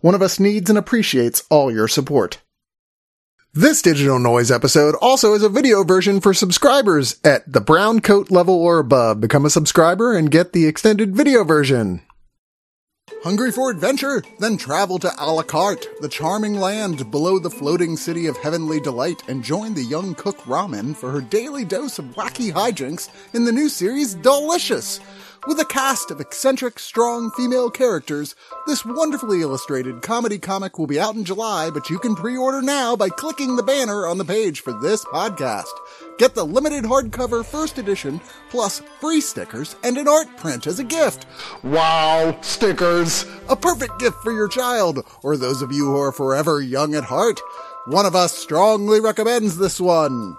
One of us needs and appreciates all your support. This digital noise episode also has a video version for subscribers at the brown coat level or above. Become a subscriber and get the extended video version. Hungry for adventure? Then travel to a la carte, the charming land below the floating city of heavenly delight, and join the young cook Ramen for her daily dose of wacky hijinks in the new series Delicious. With a cast of eccentric, strong female characters, this wonderfully illustrated comedy comic will be out in July, but you can pre-order now by clicking the banner on the page for this podcast. Get the limited hardcover first edition, plus free stickers and an art print as a gift. Wow, stickers! A perfect gift for your child, or those of you who are forever young at heart. One of us strongly recommends this one.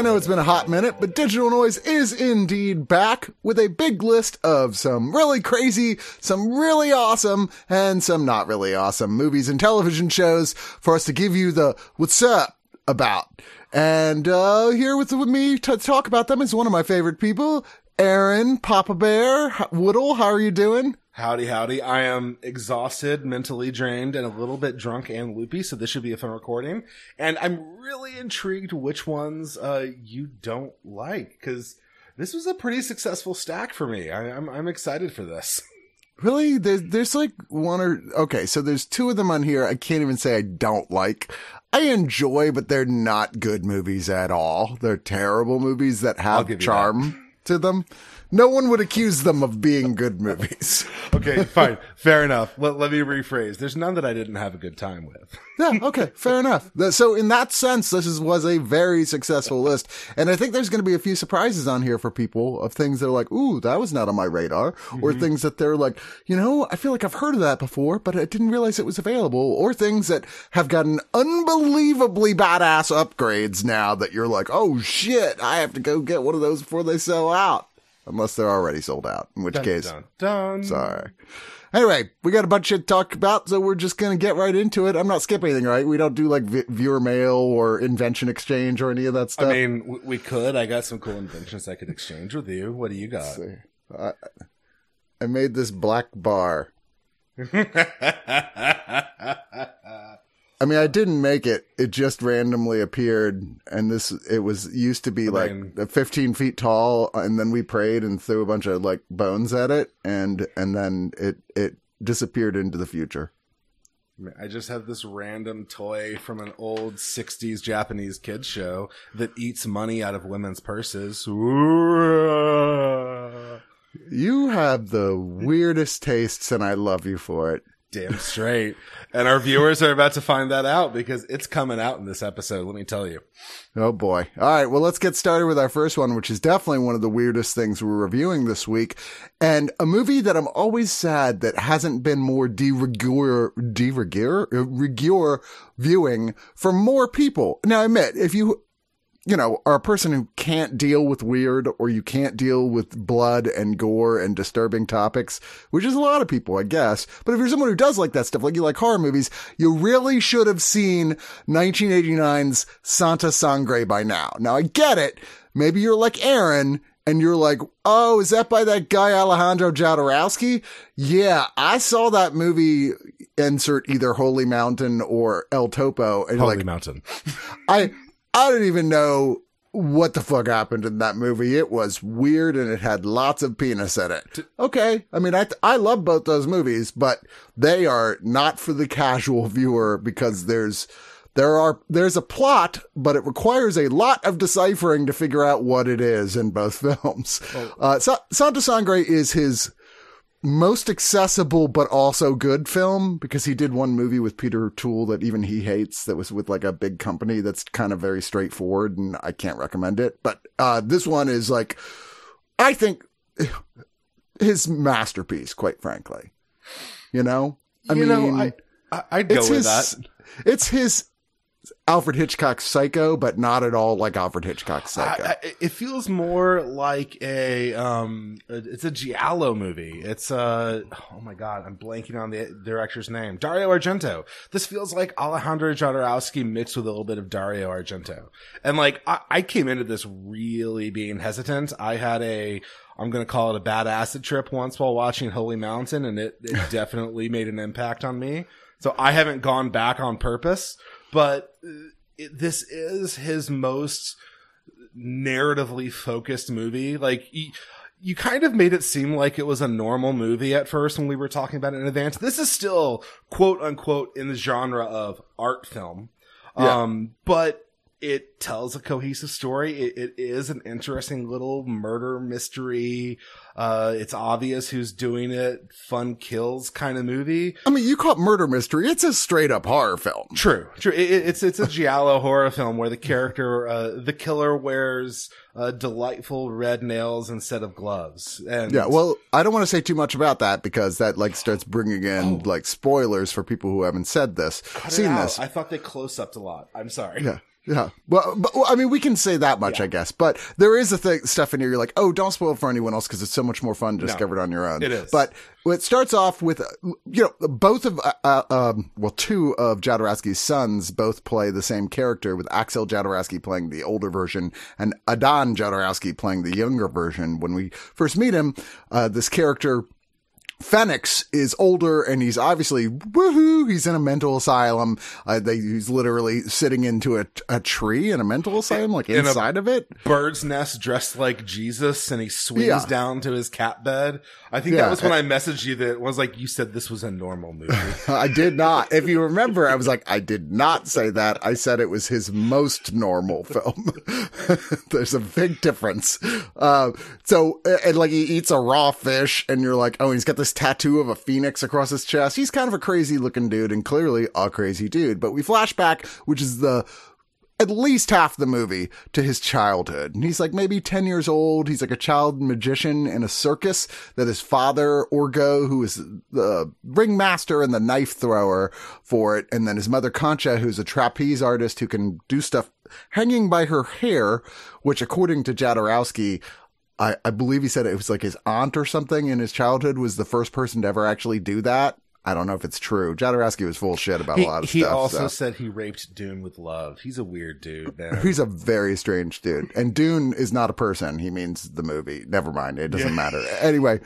I know it's been a hot minute, but Digital Noise is indeed back with a big list of some really crazy, some really awesome, and some not really awesome movies and television shows for us to give you the what's up about. And uh, here with, with me to talk about them is one of my favorite people, Aaron Papa Bear Woodle. How are you doing? Howdy, howdy. I am exhausted, mentally drained, and a little bit drunk and loopy, so this should be a fun recording. And I'm really intrigued which ones uh, you don't like, because this was a pretty successful stack for me. I, I'm, I'm excited for this. Really? There's, there's like one or, okay, so there's two of them on here I can't even say I don't like. I enjoy, but they're not good movies at all. They're terrible movies that have charm to them. No one would accuse them of being good movies. Okay, fine. Fair enough. Let, let me rephrase. There's none that I didn't have a good time with. yeah, okay, fair enough. So in that sense, this is, was a very successful list. And I think there's going to be a few surprises on here for people of things that are like, ooh, that was not on my radar. Or mm-hmm. things that they're like, you know, I feel like I've heard of that before, but I didn't realize it was available. Or things that have gotten unbelievably badass upgrades now that you're like, oh shit, I have to go get one of those before they sell out. Unless they're already sold out, in which Dun, case, dun, dun. Sorry. Anyway, we got a bunch of shit to talk about, so we're just gonna get right into it. I'm not skipping anything, right? We don't do like v- viewer mail or invention exchange or any of that stuff. I mean, w- we could. I got some cool inventions I could exchange with you. What do you got? I, I made this black bar. I mean, I didn't make it. It just randomly appeared, and this it was used to be I like mean- 15 feet tall, and then we prayed and threw a bunch of like bones at it, and and then it it disappeared into the future. I just have this random toy from an old 60s Japanese kids show that eats money out of women's purses. You have the weirdest tastes, and I love you for it. Damn straight. and our viewers are about to find that out because it's coming out in this episode, let me tell you. Oh boy. All right. Well, let's get started with our first one, which is definitely one of the weirdest things we're reviewing this week. And a movie that I'm always sad that hasn't been more de rigueur, de rigueur, rigueur viewing for more people. Now, I admit, if you, you know, are a person who can't deal with weird or you can't deal with blood and gore and disturbing topics, which is a lot of people, I guess. But if you're someone who does like that stuff, like you like horror movies, you really should have seen 1989's Santa Sangre by now. Now I get it. Maybe you're like Aaron and you're like, oh, is that by that guy Alejandro Jodorowsky? Yeah, I saw that movie. Insert either Holy Mountain or El Topo, and Holy like, Mountain. I I don't even know what the fuck happened in that movie? It was weird and it had lots of penis in it. Okay. I mean, I, I love both those movies, but they are not for the casual viewer because there's, there are, there's a plot, but it requires a lot of deciphering to figure out what it is in both films. Oh. Uh, Sa- Santa Sangre is his, most accessible but also good film because he did one movie with Peter O'Toole that even he hates that was with like a big company that's kind of very straightforward and I can't recommend it. But uh, this one is like I think his masterpiece, quite frankly. You know? I you mean know, I, I'd go with his, that. It's his Alfred Hitchcock's Psycho, but not at all like Alfred Hitchcock's Psycho. I, I, it feels more like a um, it's a giallo movie. It's a oh my god, I'm blanking on the director's name, Dario Argento. This feels like Alejandro Jodorowsky mixed with a little bit of Dario Argento. And like, I, I came into this really being hesitant. I had a I'm going to call it a bad acid trip once while watching Holy Mountain, and it, it definitely made an impact on me. So I haven't gone back on purpose but it, this is his most narratively focused movie. Like, he, you kind of made it seem like it was a normal movie at first when we were talking about it in advance. This is still quote unquote in the genre of art film. Yeah. Um, but it tells a cohesive story. It, it is an interesting little murder mystery. Uh, it's obvious who's doing it. Fun kills kind of movie. I mean, you call it murder mystery. It's a straight up horror film. True, true. It, it's it's a giallo horror film where the character, uh, the killer wears uh, delightful red nails instead of gloves. And yeah, well, I don't want to say too much about that because that like starts bringing in oh. like spoilers for people who haven't said this, seen this. I thought they close upped a lot. I'm sorry. Yeah. Yeah. Well, but, well, I mean, we can say that much, yeah. I guess, but there is a thing, stuff in here. You're like, oh, don't spoil it for anyone else because it's so much more fun to no, discover it on your own. It is. But it starts off with, you know, both of, uh, uh, um, well, two of Jodorowsky's sons both play the same character with Axel Jodorowsky playing the older version and Adan Jodorowsky playing the younger version. When we first meet him, uh, this character, Phoenix is older and he's obviously woohoo. He's in a mental asylum. Uh, they, he's literally sitting into a, a tree in a mental asylum, like in inside of it. Bird's nest dressed like Jesus and he swings yeah. down to his cat bed. I think yeah. that was when I messaged you that was like, you said this was a normal movie. I did not. If you remember, I was like, I did not say that. I said it was his most normal film. There's a big difference. Uh, so, and like he eats a raw fish and you're like, oh, he's got this this tattoo of a phoenix across his chest. He's kind of a crazy looking dude and clearly a crazy dude. But we flash back, which is the at least half the movie to his childhood. And he's like maybe 10 years old. He's like a child magician in a circus that his father, Orgo, who is the ringmaster and the knife thrower for it. And then his mother, Concha, who's a trapeze artist who can do stuff hanging by her hair, which according to Jodorowsky, I, I believe he said it was like his aunt or something in his childhood was the first person to ever actually do that. I don't know if it's true. Jodorowsky was full of shit about he, a lot of he stuff. He also so. said he raped Dune with love. He's a weird dude, man. He's a very strange dude. And Dune is not a person. He means the movie. Never mind. It doesn't yeah. matter. Anyway.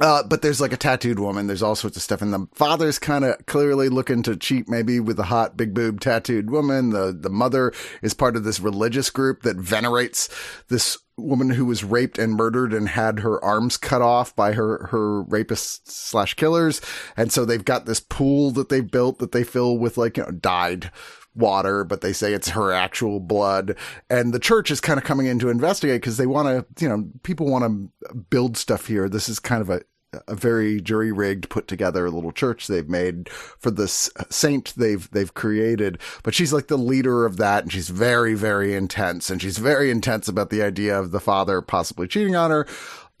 Uh, but there's like a tattooed woman. There's all sorts of stuff. And the father's kind of clearly looking to cheat maybe with a hot big boob tattooed woman. The, the mother is part of this religious group that venerates this woman who was raped and murdered and had her arms cut off by her, her rapists slash killers. And so they've got this pool that they built that they fill with like, you know, dyed water, but they say it's her actual blood. And the church is kind of coming in to investigate because they want to, you know, people want to build stuff here. This is kind of a, a very jury rigged, put together little church they've made for this saint they've they've created. But she's like the leader of that, and she's very very intense, and she's very intense about the idea of the father possibly cheating on her.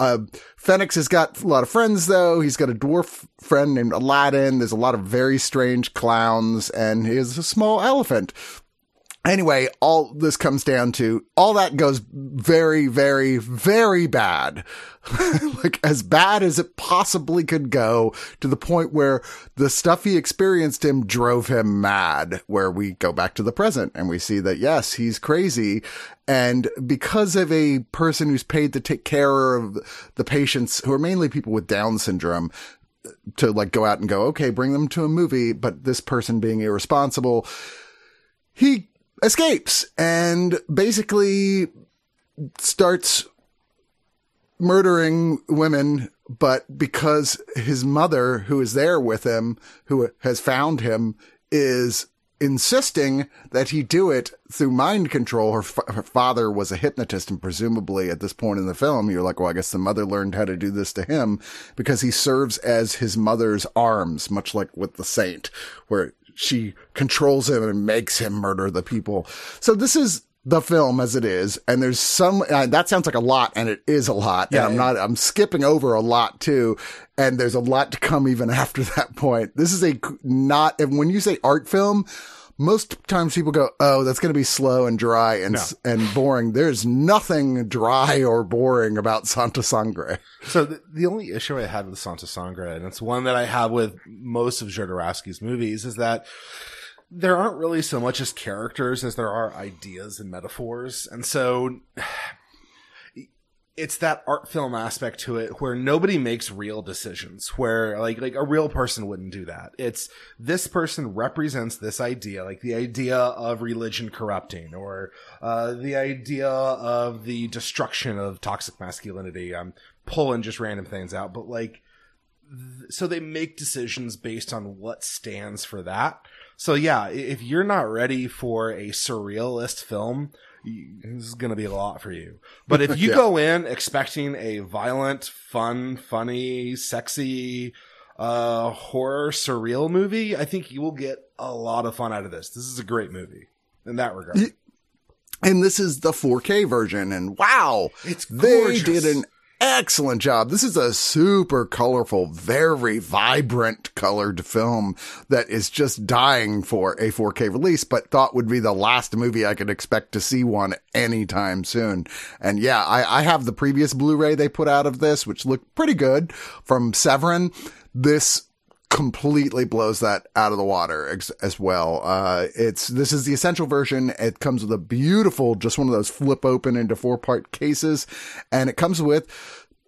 Uh, Phoenix has got a lot of friends though. He's got a dwarf friend named Aladdin. There's a lot of very strange clowns, and he has a small elephant Anyway, all this comes down to all that goes very, very, very bad. like as bad as it possibly could go to the point where the stuff he experienced him drove him mad, where we go back to the present and we see that yes, he's crazy. And because of a person who's paid to take care of the patients who are mainly people with Down syndrome, to like go out and go, okay, bring them to a movie, but this person being irresponsible, he escapes and basically starts murdering women, but because his mother, who is there with him, who has found him, is insisting that he do it through mind control. Her, fa- her father was a hypnotist, and presumably at this point in the film, you're like, well, I guess the mother learned how to do this to him because he serves as his mother's arms, much like with the saint, where she controls him and makes him murder the people. So this is the film as it is, and there's some uh, that sounds like a lot, and it is a lot. Yeah, and I'm yeah. not. I'm skipping over a lot too, and there's a lot to come even after that point. This is a not. And when you say art film. Most times people go, "Oh, that's going to be slow and dry and s and boring." There's nothing dry or boring about Santa Sangre. So the, the only issue I had with Santa Sangre, and it's one that I have with most of Jodorowsky's movies, is that there aren't really so much as characters as there are ideas and metaphors. And so it's that art film aspect to it where nobody makes real decisions where like like a real person wouldn't do that. It's this person represents this idea like the idea of religion corrupting or uh, the idea of the destruction of toxic masculinity. I'm pulling just random things out but like th- so they make decisions based on what stands for that. So yeah if you're not ready for a surrealist film this is going to be a lot for you. But if you Yeah. go in expecting a violent, fun, funny, sexy, uh, horror, surreal movie, I think you will get a lot of fun out of this. This is a great movie in that regard. And this is the 4K version. And wow, It's they did an excellent job. This is a super colorful, very vibrant colored film that is just dying for a 4K release, but thought would be the last movie I could expect to see one anytime soon. And yeah, I, I have the previous Blu-ray they put out of this, which looked pretty good from Severin. This completely blows that out of the water ex- as well. Uh, it's, this is the essential version. It comes with a beautiful, just one of those flip open into four part cases. And it comes with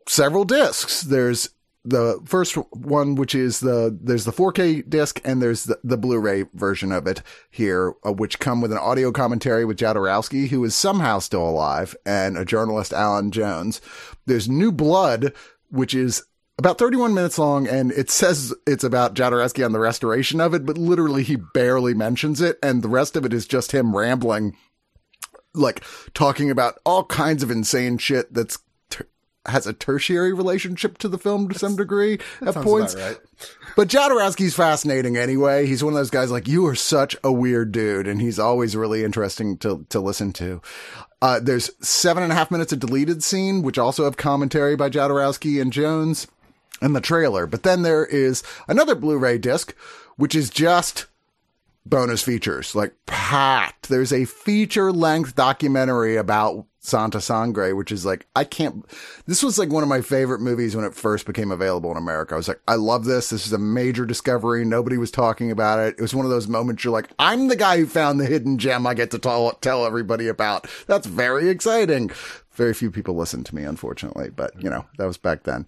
several discs. There's the first one, which is the, there's the 4K disc and there's the, the Blu-ray version of it here, uh, which come with an audio commentary with Jodorowsky, who is somehow still alive and a journalist, Alan Jones. There's New Blood, which is about 31 minutes long and it says it's about Jodorowsky on the restoration of it, but literally he barely mentions it. And the rest of it is just him rambling, like talking about all kinds of insane shit that's ter- has a tertiary relationship to the film to some degree at points. right. But Jodorowsky's fascinating anyway. He's one of those guys like you are such a weird dude, and he's always really interesting to to listen to. Uh, there's seven and a half minutes of deleted scene, which also have commentary by Jodorowsky and Jones, and the trailer. But then there is another Blu-ray disc, which is just bonus features, like packed. There's a feature length documentary about Santa Sangre, which is like, I can't, this was like one of my favorite movies when it first became available in America. I was like, I love this. This is a major discovery. Nobody was talking about it. It was one of those moments you're like, I'm the guy who found the hidden gem I get to tell, tell everybody about. That's very exciting. Very few people listen to me, unfortunately, but you know, that was back then.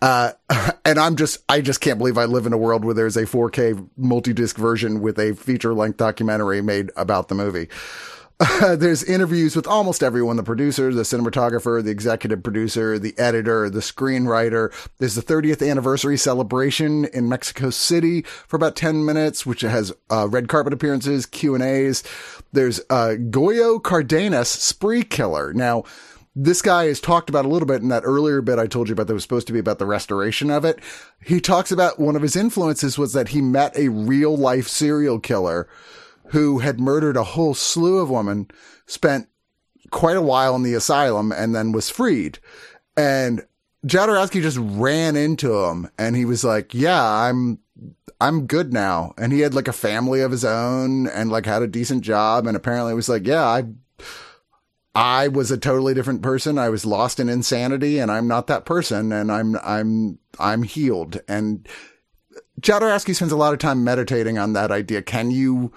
Uh, and I'm just, I just can't believe I live in a world where there's a 4K multi-disc version with a feature length documentary made about the movie. there's interviews with almost everyone the producer, the cinematographer, the executive producer, the editor, the screenwriter. There's the 30th anniversary celebration in Mexico City for about 10 minutes, which has uh, red carpet appearances, Q&As. There's uh, Goyo Cardenas, Spree Killer. Now, this guy is talked about a little bit in that earlier bit I told you about that was supposed to be about the restoration of it. He talks about one of his influences was that he met a real life serial killer who had murdered a whole slew of women, spent quite a while in the asylum, and then was freed. And Jodorowsky just ran into him and he was like, yeah, I'm, I'm good now. And he had like a family of his own and like had a decent job. And apparently was like, yeah, I, I was a totally different person. I was lost in insanity and I'm not that person and I'm, I'm, I'm healed. And Jodorowsky spends a lot of time meditating on that idea. Can you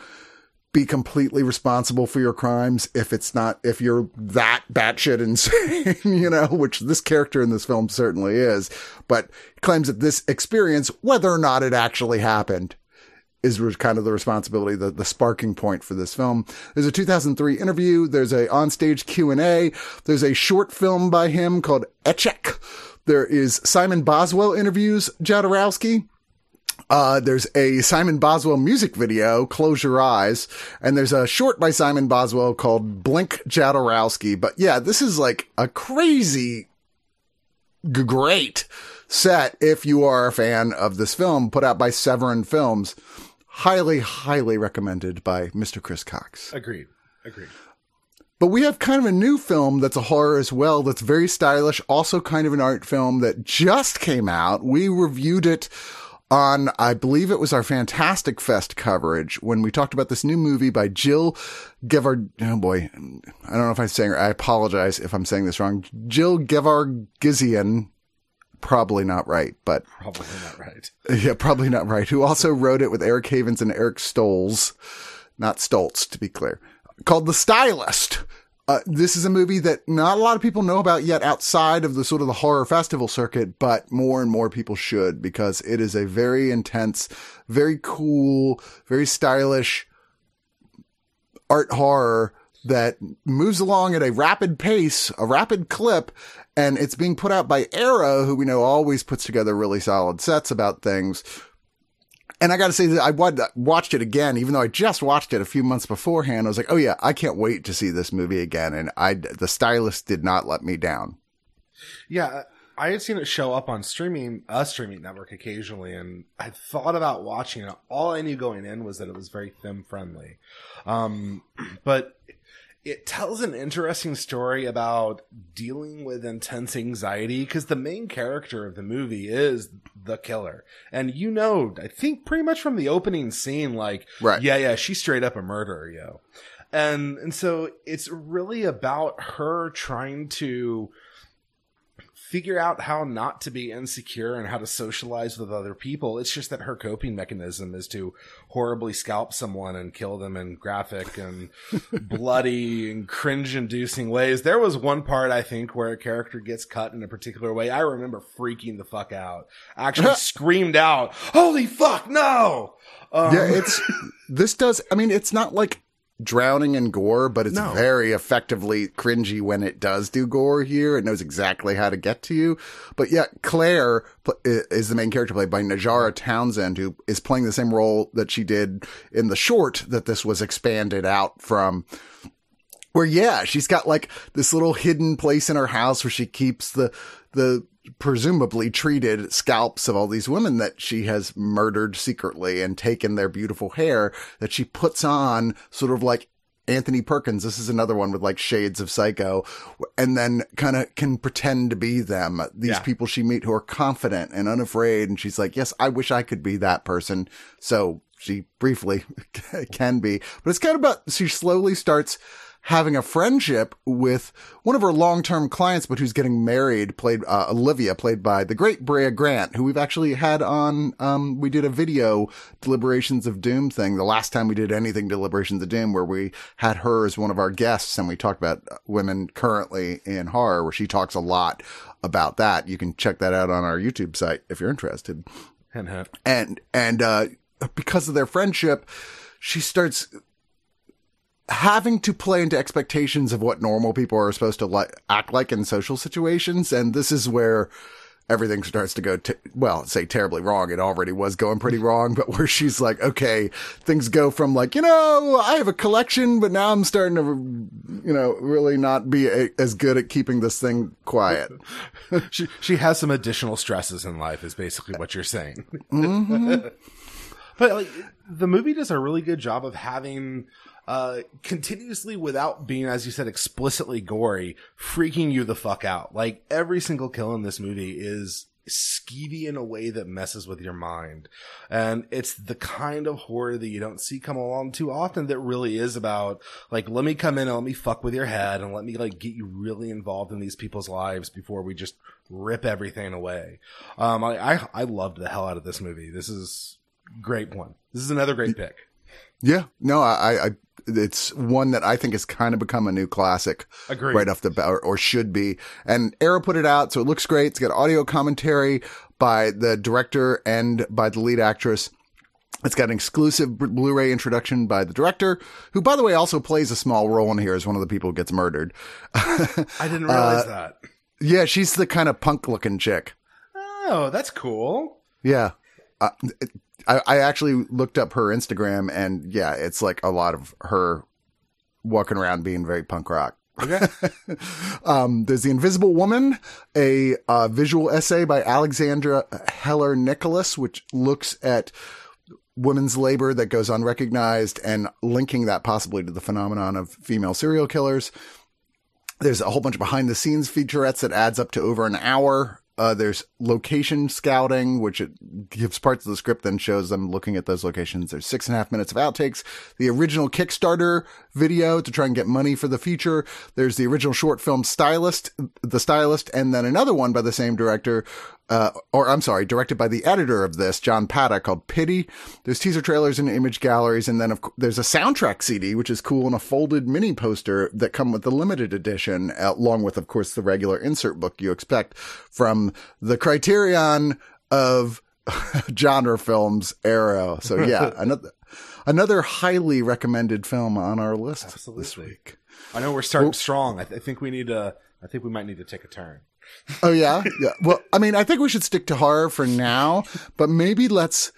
be completely responsible for your crimes if it's not, if you're that batshit insane, you know, which this character in this film certainly is, but claims that this experience, whether or not it actually happened, is kind of the responsibility, the, the sparking point for this film. There's a 2003 interview. There's a onstage Q&A. There's a short film by him called Echek. There is Simon Boswell interviews Jodorowsky. Uh, there's a Simon Boswell music video, Close Your Eyes, and there's a short by Simon Boswell called Blink Jodorowsky. But yeah, this is like a crazy, g- great set if you are a fan of this film put out by Severin Films. Highly, highly recommended by Mr. Chris Cox. Agreed. Agreed. But we have kind of a new film that's a horror as well, that's very stylish, also kind of an art film that just came out. We reviewed it on, I believe it was our Fantastic Fest coverage when we talked about this new movie by Jill Gevard. Oh boy. I don't know if I'm saying, I apologize if I'm saying this wrong. Jill Gevargizian. Probably not right, but Probably not right. yeah, probably not right. Who also wrote it with Eric Havens and Eric Stolz, not Stoltz, to be clear, called The Stylist. Uh, this is a movie that not a lot of people know about yet outside of the sort of the horror festival circuit, but more and more people should because it is a very intense, very cool, very stylish art horror that moves along at a rapid pace, a rapid clip, and it's being put out by Arrow, who we know always puts together really solid sets about things. And I got to say that I watched it again, even though I just watched it a few months beforehand. I was like, "Oh yeah, I can't wait to see this movie again." And I, the stylist did not let me down. Yeah, I had seen it show up on streaming, a streaming network occasionally, and I thought about watching it. All I knew going in was that it was very femme friendly. Um, but it tells an interesting story about dealing with intense anxiety because the main character of the movie is the killer. And you know, I think pretty much from the opening scene, like, Right. yeah, yeah, she's straight up a murderer, yo. And, and so it's really about her trying to figure out how not to be insecure and how to socialize with other people. It's just that her coping mechanism is to horribly scalp someone and kill them in graphic and bloody and cringe inducing ways. There was one part I think where a character gets cut in a particular way. I remember freaking the fuck out. I actually screamed out, holy fuck, no! Um, yeah, it's this does. I mean, it's not like drowning in gore, but it's No. very effectively cringy when it does do gore here. It knows exactly how to get to you. But yeah, Claire is the main character played by Najarra Townsend, who is playing the same role that she did in the short that this was expanded out from. Where yeah, she's got like this little hidden place in her house where she keeps the the presumably treated scalps of all these women that she has murdered secretly and taken their beautiful hair that she puts on sort of like Anthony Perkins. This is another one with like shades of psycho and then kind of can pretend to be them. These Yeah. people she meet who are confident and unafraid. And she's like, yes, I wish I could be that person. So she briefly can be, but it's kind of about, she slowly starts having a friendship with one of her long-term clients, but who's getting married, played, uh, Olivia, played by the great Brea Grant, who we've actually had on, um, we did a video Deliberations of Doom thing the last time we did anything Deliberations of Doom where we had her as one of our guests and we talked about women currently in horror where she talks a lot about that. You can check that out on our YouTube site if you're interested hint. and and uh because of their friendship she starts having to play into expectations of what normal people are supposed to like act like in social situations and this is where everything starts to go t- well say terribly wrong. It already was going pretty mm-hmm. wrong but where she's like okay things go from like you know i have a collection but now i'm starting to you know really not be a- as good at keeping this thing quiet. She, she has some additional stresses in life is basically what you're saying. Mm-hmm. but like the movie does a really good job of having uh continuously without being as you said explicitly gory freaking you the fuck out. Like every single kill in this movie is skeevy in a way that messes with your mind. And it's the kind of horror that you don't see come along too often that really is about like let me come in and let me fuck with your head and let me like get you really involved in these people's lives before we just rip everything away. Um i i, I loved the hell out of this movie. This is great one. This is another great pick. Yeah, no, I, I, it's one that I think has kind of become a new classic Agreed. right off the bat, or, or should be. And Arrow put it out, so it looks great. It's got audio commentary by the director and by the lead actress. It's got an exclusive Blu-ray introduction by the director, who, by the way, also plays a small role in here as one of the people who gets murdered. I didn't realize uh, that. Yeah, she's the kind of punk-looking chick. Oh, that's cool. Yeah. Uh, I, I actually looked up her Instagram, and yeah, it's like a lot of her walking around being very punk rock. Okay. um, there's The Invisible Woman, a uh, visual essay by Alexandra Heller Nicholas, which looks at women's labor that goes unrecognized and linking that possibly to the phenomenon of female serial killers. There's a whole bunch of behind the scenes featurettes that adds up to over an hour. Uh, there's location scouting, which it gives parts of the script, then shows them looking at those locations. There's six and a half minutes of outtakes. The original Kickstarter video to try and get money for the feature. There's the original short film Stylist, the stylist, and then another one by the same director uh, or I'm sorry, directed by the editor of this, John Paddock, called Pity. There's teaser trailers and image galleries, and then of, there's a soundtrack CD, which is cool, and a folded mini poster that come with the limited edition, along with, of course, the regular insert book you expect from the Criterion of genre films era. So yeah, another another highly recommended film on our list Absolutely. this week. I know we're starting well, strong. I, th- I think we need to. I think we might need to take a turn. Oh yeah, yeah. Well, I mean, I think we should stick to horror for now, but maybe let's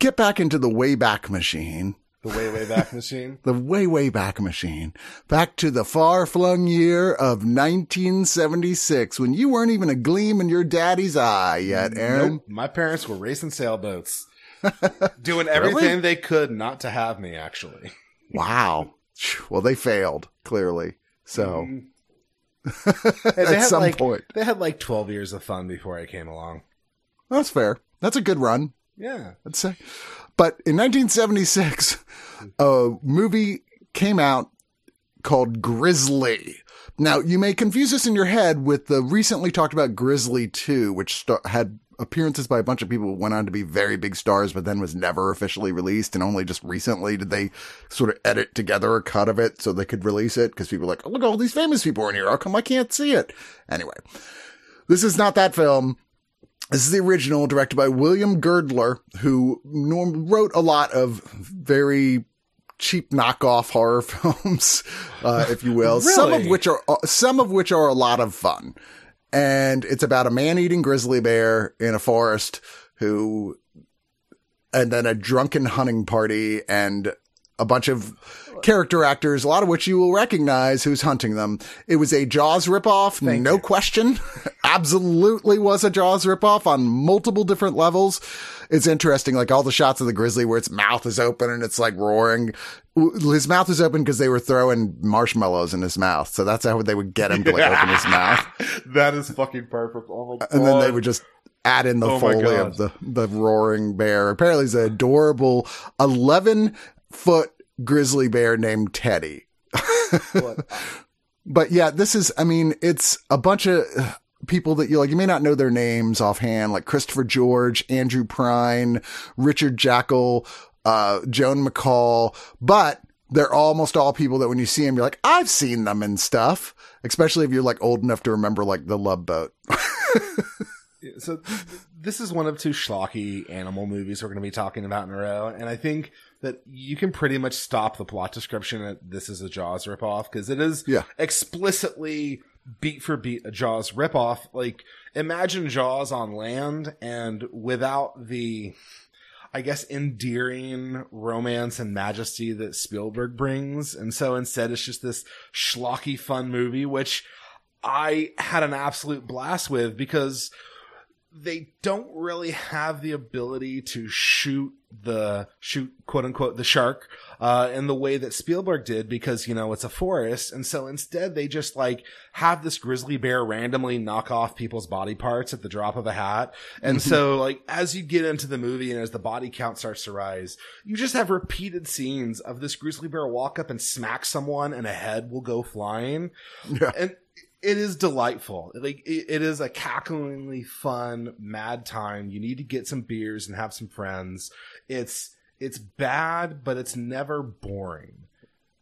get back into the way back Machine. The way way back machine. the way way back machine. Back to the far flung year of 1976 when you weren't even a gleam in your daddy's eye yet, Aaron. Nope. My parents were racing sailboats, doing everything really? they could not to have me. Actually. Wow. Well, they failed clearly. So. Mm at some like, point. They had like 12 years of fun before I came along. That's fair. That's a good run. Yeah. I'd say. But in 1976, a movie came out called Grizzly. Now, you may confuse this in your head with the recently talked about Grizzly 2, which st- had appearances by a bunch of people who went on to be very big stars, but then was never officially released. And only just recently did they sort of edit together a cut of it so they could release it because people were like, oh, look, all these famous people are in here. How come I can't see it? Anyway, this is not that film. This is the original directed by William Girdler, who wrote a lot of very cheap knockoff horror films, uh, if you will. really? Some of which are some of which are a lot of fun and it's about a man-eating grizzly bear in a forest who, and then a drunken hunting party and a bunch of character actors, a lot of which you will recognize who's hunting them. It was a Jaws ripoff, Thank no you. question. Absolutely was a Jaws ripoff on multiple different levels. It's interesting, like all the shots of the grizzly where its mouth is open and it's like roaring his mouth was open because they were throwing marshmallows in his mouth. So that's how they would get him to like open his mouth. That is fucking perfect. Oh. And then they would just add in the oh foley of the, the roaring bear. Apparently he's an adorable 11 foot grizzly bear named Teddy. but yeah, this is, I mean, it's a bunch of people that you like, you may not know their names offhand, like Christopher George, Andrew Prine, Richard Jaeckel, uh, Joan McCall, but they're almost all people that when you see them, you're like, I've seen them and stuff, especially if you're like old enough to remember like the Love Boat. so this is one of two schlocky animal movies we're going to be talking about in a row. And I think that you can pretty much stop the plot description at this is a Jaws ripoff because it is yeah. explicitly beat for beat a Jaws ripoff. Like imagine Jaws on land and without the I guess, endearing romance and majesty that Spielberg brings. And so instead it's just this schlocky fun movie, which I had an absolute blast with because they don't really have the ability to shoot the shoot quote unquote the shark uh in the way that Spielberg did because you know it's a forest. And so instead they just like have this grizzly bear randomly knock off people's body parts at the drop of a hat. And so like as you get into the movie and as the body count starts to rise you just have repeated scenes of this grizzly bear walk up and smack someone and a head will go flying. Yeah. and it is delightful. Like it, it is a cacklingly fun, mad time. You need to get some beers and have some friends. It's it's bad, but it's never boring.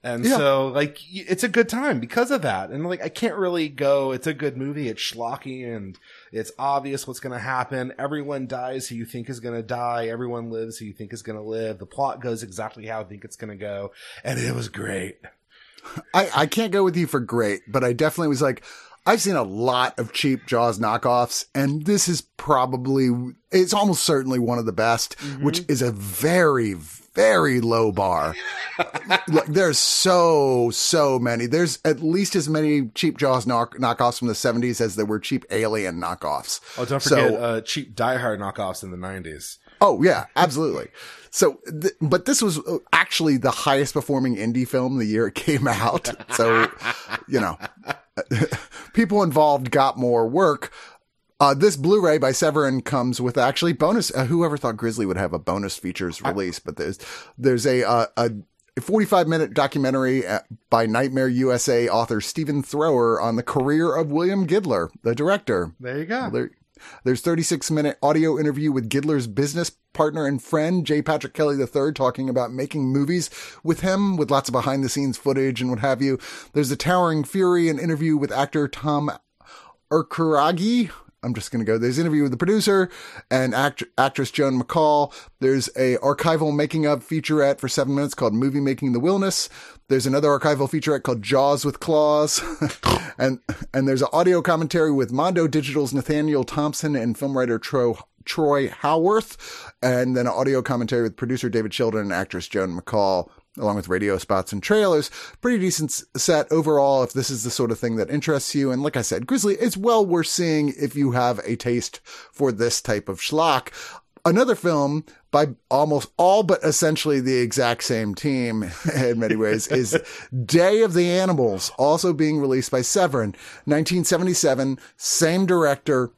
And Yeah. so, like, it's a good time because of that. And like, I can't really go, it's a good movie. It's schlocky and it's obvious what's going to happen. Everyone dies who you think is going to die. Everyone lives who you think is going to live. The plot goes exactly how I think it's going to go. And it was great. I, I can't go with you for great, but I definitely was like, I've seen a lot of cheap Jaws knockoffs, and this is probably, it's almost certainly one of the best, which is a very, very low bar. Look, there's so, so many. There's at least as many cheap Jaws knock, knockoffs from the 70s as there were cheap Alien knockoffs. Oh, don't So- forget, uh, cheap Die Hard knockoffs in the 90s. Oh yeah, absolutely. So, th- but this was uh, actually the highest performing indie film the year it came out. So, you know, people involved got more work. Uh, this Blu-ray by Severin comes with actually bonus. Uh, whoever thought Grizzly would have a bonus features release, but there's there's a uh, a 45 minute documentary uh, by Nightmare USA author Stephen Thrower on the career of William Girdler, the director. There you go. There, there's 36 minute audio interview with Girdler's business partner and friend, J. Patrick Kelly III, talking about making movies with him with lots of behind the scenes footage and what have you. There's a Towering Fury, an interview with actor Tom Arcuragi. I'm just going to go. There's an interview with the producer and act- actress Joan McCall. There's a archival making of featurette for seven minutes called Movie Making the Wilderness. There's another archival featurette called Jaws with Claws. and, and there's an audio commentary with Mondo Digital's Nathaniel Thompson and film writer Tro, Troy Howarth. And then an audio commentary with producer David Sheldon and actress Joan McCall along with radio spots and trailers. Pretty decent set overall if this is the sort of thing that interests you. And like I said, Grizzly is well worth seeing if you have a taste for this type of schlock. Another film by almost all but essentially the exact same team in many ways is Day of the Animals, also being released by Severin, 1977, same director,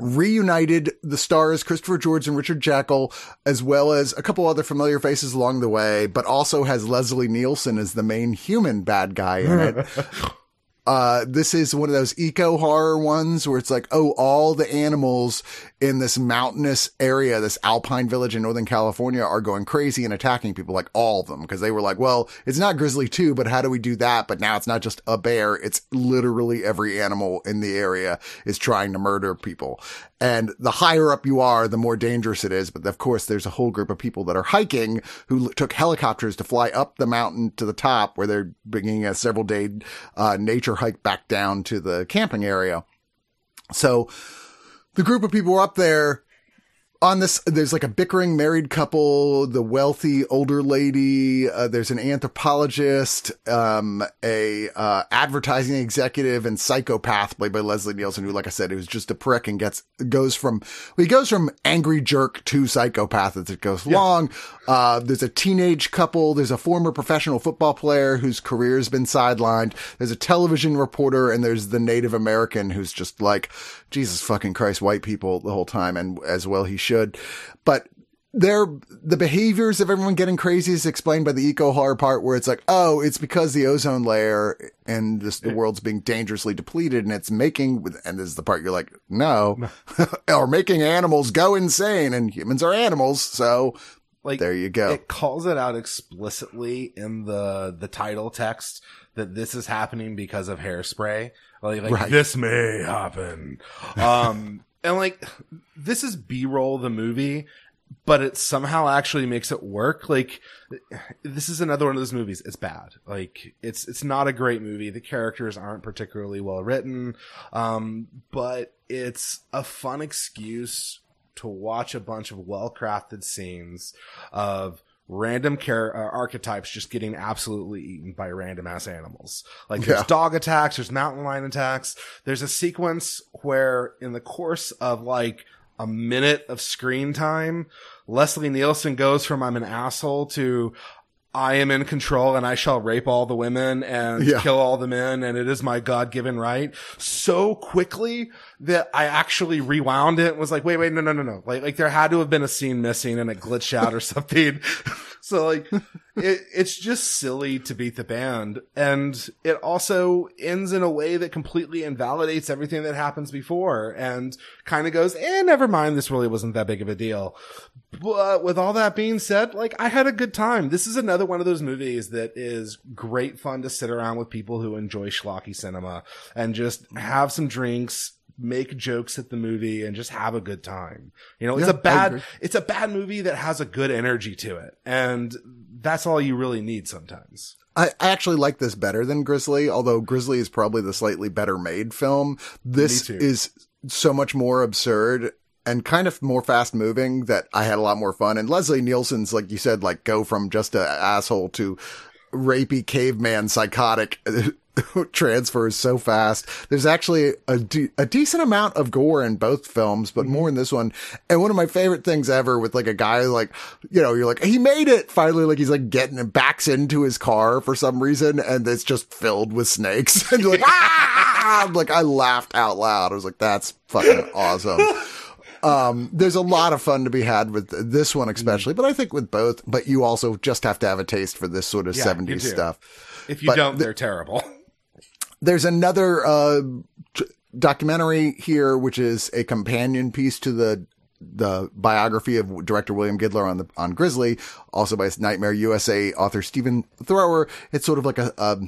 reunited the stars Christopher George and Richard Jaeckel, as well as a couple other familiar faces along the way, but also has Leslie Nielsen as the main human bad guy in it. Uh, this is one of those eco horror ones where it's like, oh, all the animals in this mountainous area, this alpine village in Northern California are going crazy and attacking people, like all of them. Cause they were like, well, it's not Grizzly 2, but how do we do that? But now it's not just a bear. It's literally every animal in the area is trying to murder people. And the higher up you are, the more dangerous it is. But of course, there's a whole group of people that are hiking who took helicopters to fly up the mountain to the top where they're bringing a several day, uh, nature hike back down to the camping area. So the group of people were up there on this, there's like a bickering married couple, the wealthy older lady, uh, there's an anthropologist, um, a, uh, advertising executive and psychopath played by Leslie Nielsen, who, like I said, is just a prick and gets, goes from, well, he goes from angry jerk to psychopath as it goes along. Uh, there's a teenage couple. There's a former professional football player whose career's been sidelined. There's a television reporter and there's the Native American who's just like, Jesus fucking Christ, white people the whole time. And as well he should. But they're, the behaviors of everyone getting crazy is explained by the eco horror part where it's like, oh, it's because the ozone layer and this, the world's being dangerously depleted and it's making, and this is the part you're like, no, or making animals go insane and humans are animals. So Like, there you go. It calls it out explicitly in the the title text that this is happening because of hairspray. Like, like Right. this may happen. Um, and like this is B roll the movie, but it somehow actually makes it work. Like this is another one of those movies. It's bad. Like it's it's not a great movie. The characters aren't particularly well written. Um, but it's a fun excuse to watch a bunch of well crafted scenes of random char- uh, archetypes just getting absolutely eaten by random ass animals. Like there's Yeah. dog attacks, there's mountain lion attacks. There's a sequence where in the course of like a minute of screen time, Leslie Nielsen goes from I'm an asshole to I am in control and I shall rape all the women and Yeah. kill all the men and it is my God given right so quickly that I actually rewound it and was like, wait, wait, no, no, no, no. Like, like there had to have been a scene missing and it glitched out or something. So like, it, it's just silly to beat the band. And it also ends in a way that completely invalidates everything that happens before and kind of goes, eh, never mind. This really wasn't that big of a deal. But with all that being said, like I had a good time. This is another one of those movies that is great fun to sit around with people who enjoy schlocky cinema and just have some drinks, make jokes at the movie and just have a good time. You know, it's a bad, it's a bad movie that has a good energy to it. And that's all you really need sometimes. I, I actually like this better than Grizzly, although Grizzly is probably the slightly better made film. This is so much more absurd and kind of more fast moving that I had a lot more fun. And Leslie Nielsen's, like you said, like go from just a asshole to rapey caveman psychotic transfers so fast. There's actually a, de- a decent amount of gore in both films, but more in this one. And one of my favorite things ever with like a guy like, you know, you're like, he made it finally. Like he's like getting backs into his car for some reason and it's just filled with snakes. and you're like, ah! I'm like, I laughed out loud. I was like, that's fucking awesome. Um, there's a lot of fun to be had with this one, especially, but I think with both, but you also just have to have a taste for this sort of Yeah, 70s stuff. If you But don't, they're terrible. There's another, uh, t- documentary here, which is a companion piece to the, the biography of director William Girdler on the, on Grizzly, also by Nightmare USA author Stephen Thrower. It's sort of like a, a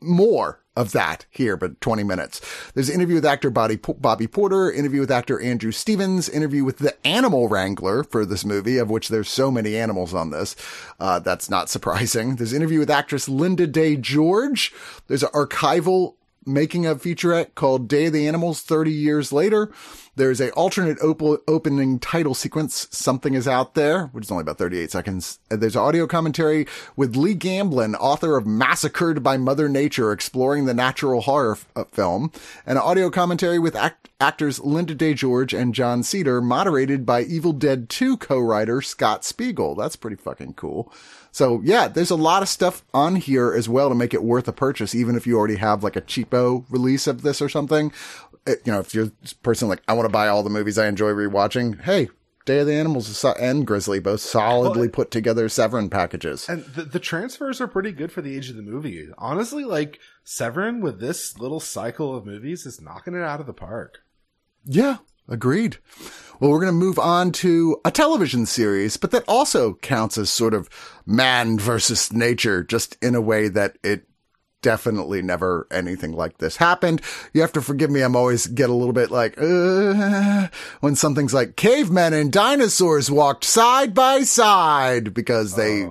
more of that here, but 20 minutes. There's an interview with actor Bobby, Bobby Porter, interview with actor Andrew Stevens, interview with the animal wrangler for this movie, of which there's so many animals on this. Uh, that's not surprising. There's an interview with actress Linda Day George. There's an archival making a featurette called Day of the Animals 30 years later. There's a alternate op- opening title sequence, Something is Out There, which is only about 38 seconds. There's audio commentary with Lee Gambin, author of Massacred by Mother Nature, exploring the natural horror f- uh, film, and an audio commentary with act- actors Linda Day George and Jon Cedar, moderated by Evil Dead 2 co-writer Scott Spiegel. That's pretty fucking cool. So yeah, there's a lot of stuff on here as well to make it worth a purchase, even if you already have like a cheapo release of this or something. It- you know, if you're a person like, I want to buy all the movies I enjoy rewatching, hey, Day of the Animals and Grizzly both solidly put together Severin packages. And the, the transfers are pretty good for the age of the movie. Honestly, like Severin with this little cycle of movies is knocking it out of the park. Yeah, agreed. Well, we're going to move on to a television series, but that also counts as sort of man versus nature, just in a way that it definitely never anything like this happened. You have to forgive me. I'm always get a little bit like, uh, when something's like cavemen and dinosaurs walked side by side because they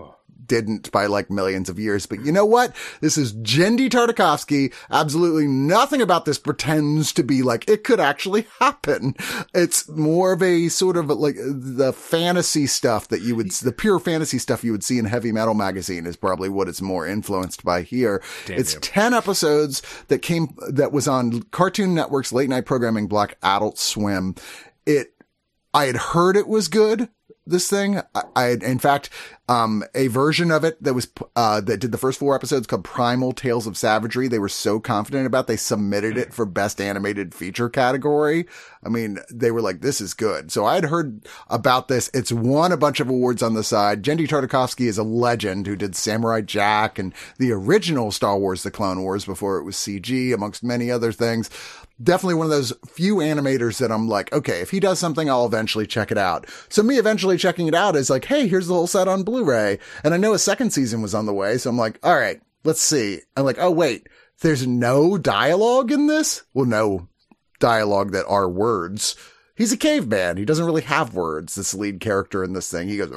didn't by like millions of years. But you know what? This is Genndy Tartakovsky. Absolutely nothing about this pretends to be like it could actually happen. It's more of a sort of like the fantasy stuff that you would, the pure fantasy stuff you would see in Heavy Metal magazine is probably what it's more influenced by here. it's you. 10 episodes that came, that was on Cartoon Network's late night programming block Adult Swim. It I had heard it was good. This thing, I, I in fact, um, a version of it that was, uh, that did the first four episodes called Primal Tales of Savagery. They were so confident about, they submitted it for best animated feature category. I mean, they were like, this is good. So I had heard about this. It's won a bunch of awards on the side. Genndy Tartakovsky is a legend who did Samurai Jack and the original Star Wars, The Clone Wars before it was CG, amongst many other things definitely one of those few animators that I'm like, okay, if he does something, I'll eventually check it out. So me eventually checking it out is like, hey, here's the whole set on Blu-ray. And I know a second season was on the way. So I'm like, all right, let's see. I'm like, oh, wait, there's no dialogue in this? Well, no dialogue that are words. He's a caveman. He doesn't really have words. This lead character in this thing, he goes,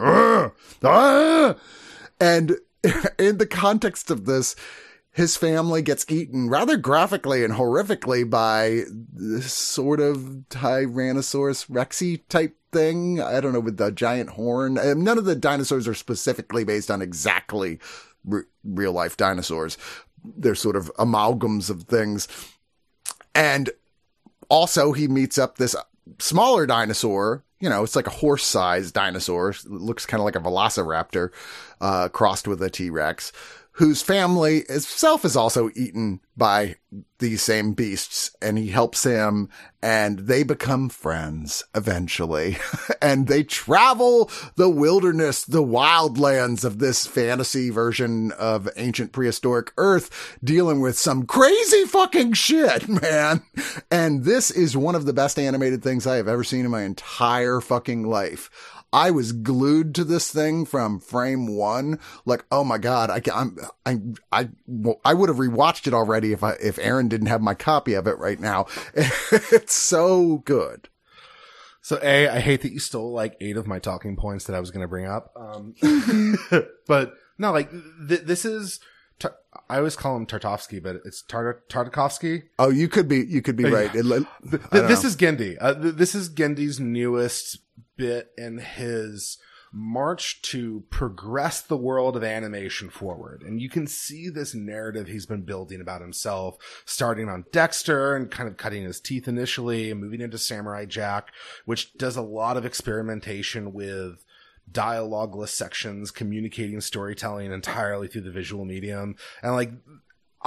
and in the context of this, his family gets eaten rather graphically and horrifically by this sort of Tyrannosaurus Rexy type thing. I don't know, with the giant horn. Um, None of the dinosaurs are specifically based on exactly real life dinosaurs. They're sort of amalgams of things. And also he meets up this smaller dinosaur. You know, it's like a horse sized dinosaur. It looks kind of like a velociraptor, uh, crossed with a T-Rex whose family itself is also eaten by these same beasts and he helps him and they become friends eventually and they travel the wilderness, the wildlands of this fantasy version of ancient prehistoric earth dealing with some crazy fucking shit, man. And this is one of the best animated things I have ever seen in my entire fucking life. I was glued to this thing from frame one. Like, oh my god, I I'm I I I would have rewatched it already if I if Aaron didn't have my copy of it right now. it's so good. So a, I hate that you stole like eight of my talking points that I was going to bring up. Um, but no, like th- this is. I always call him Tartovsky, but it's Tart- Tartakovsky. Oh, you could be, you could be right. It, this know. is Genndy. Uh, this is Genndy's newest bit in his march to progress the world of animation forward. And you can see this narrative he's been building about himself, starting on Dexter and kind of cutting his teeth initially moving into Samurai Jack, which does a lot of experimentation with dialogueless sections, communicating storytelling entirely through the visual medium. And like,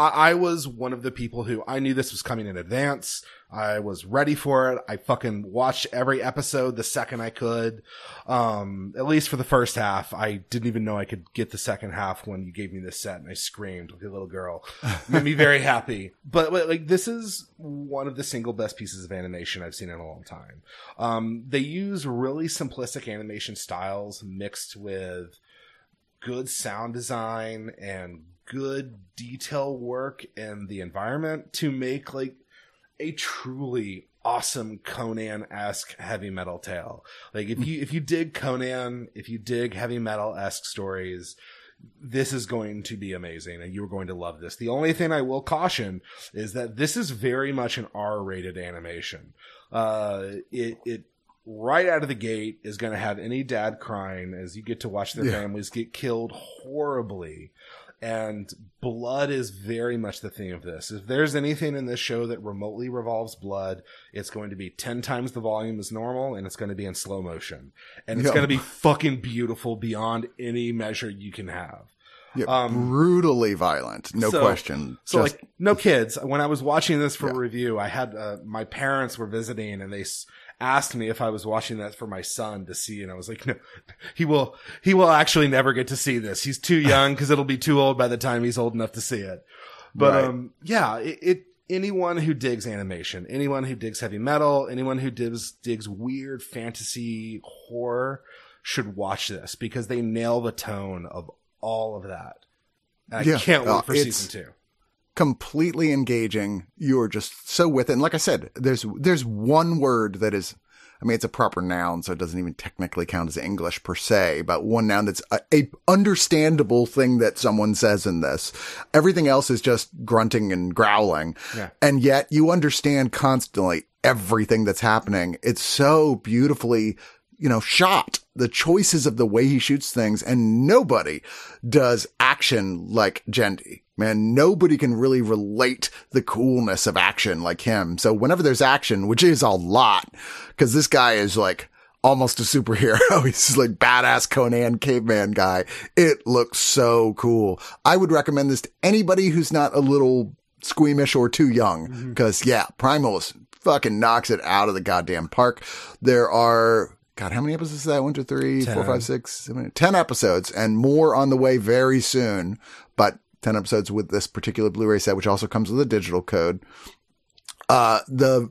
I, I was one of the people who I knew this was coming in advance. I was ready for it. I fucking watched every episode the second I could. Um, at least for the first half. I didn't even know I could get the second half when you gave me this set and I screamed like a little girl. Made me very happy. But, but, like this is one of the single best pieces of animation I've seen in a long time. Um, they use really simplistic animation styles mixed with good sound design and good detail work in the environment to make like a truly awesome Conan-esque heavy metal tale. Like if you if you dig Conan, if you dig heavy metal-esque stories, this is going to be amazing and you're going to love this. The only thing I will caution is that this is very much an R-rated animation. Uh it it right out of the gate is going to have any dad crying as you get to watch their yeah. families get killed horribly and blood is very much the theme of this. If there's anything in this show that remotely revolves blood, it's going to be 10 times the volume as normal and it's going to be in slow motion. And it's going to be fucking beautiful beyond any measure you can have. Yeah, um, brutally violent, no so, question. So Just, like, no kids. When I was watching this for yeah. review, I had uh, my parents were visiting, and they asked me if I was watching that for my son to see, and I was like, no, he will, he will actually never get to see this. He's too young because it'll be too old by the time he's old enough to see it. But right. um, yeah, it, it anyone who digs animation, anyone who digs heavy metal, anyone who digs digs weird fantasy horror should watch this because they nail the tone of all of that. And I can't wait uh, for season two completely engaging. You're just so with it. And like I said, there's, there's one word that is, I mean, it's a proper noun, so it doesn't even technically count as English per se, but one noun that's a, a understandable thing that someone says in this. Everything else is just grunting and growling. Yeah. And yet you understand constantly everything that's happening. It's so beautifully you know, shot, the choices of the way he shoots things, and nobody does action like Genndy. Man, nobody can really relate the coolness of action like him. So whenever there's action, which is a lot, cause this guy is like, almost a superhero. He's like badass Conan caveman guy. It looks so cool. I would recommend this to anybody who's not a little squeamish or too young. Mm-hmm. Cause yeah, Primalist fucking knocks it out of the goddamn park. There are God, how many episodes is that? One, two, three, ten. four, five, six, seven, ten episodes and more on the way very soon. But 10 episodes with this particular Blu-ray set, which also comes with a digital code. Uh, the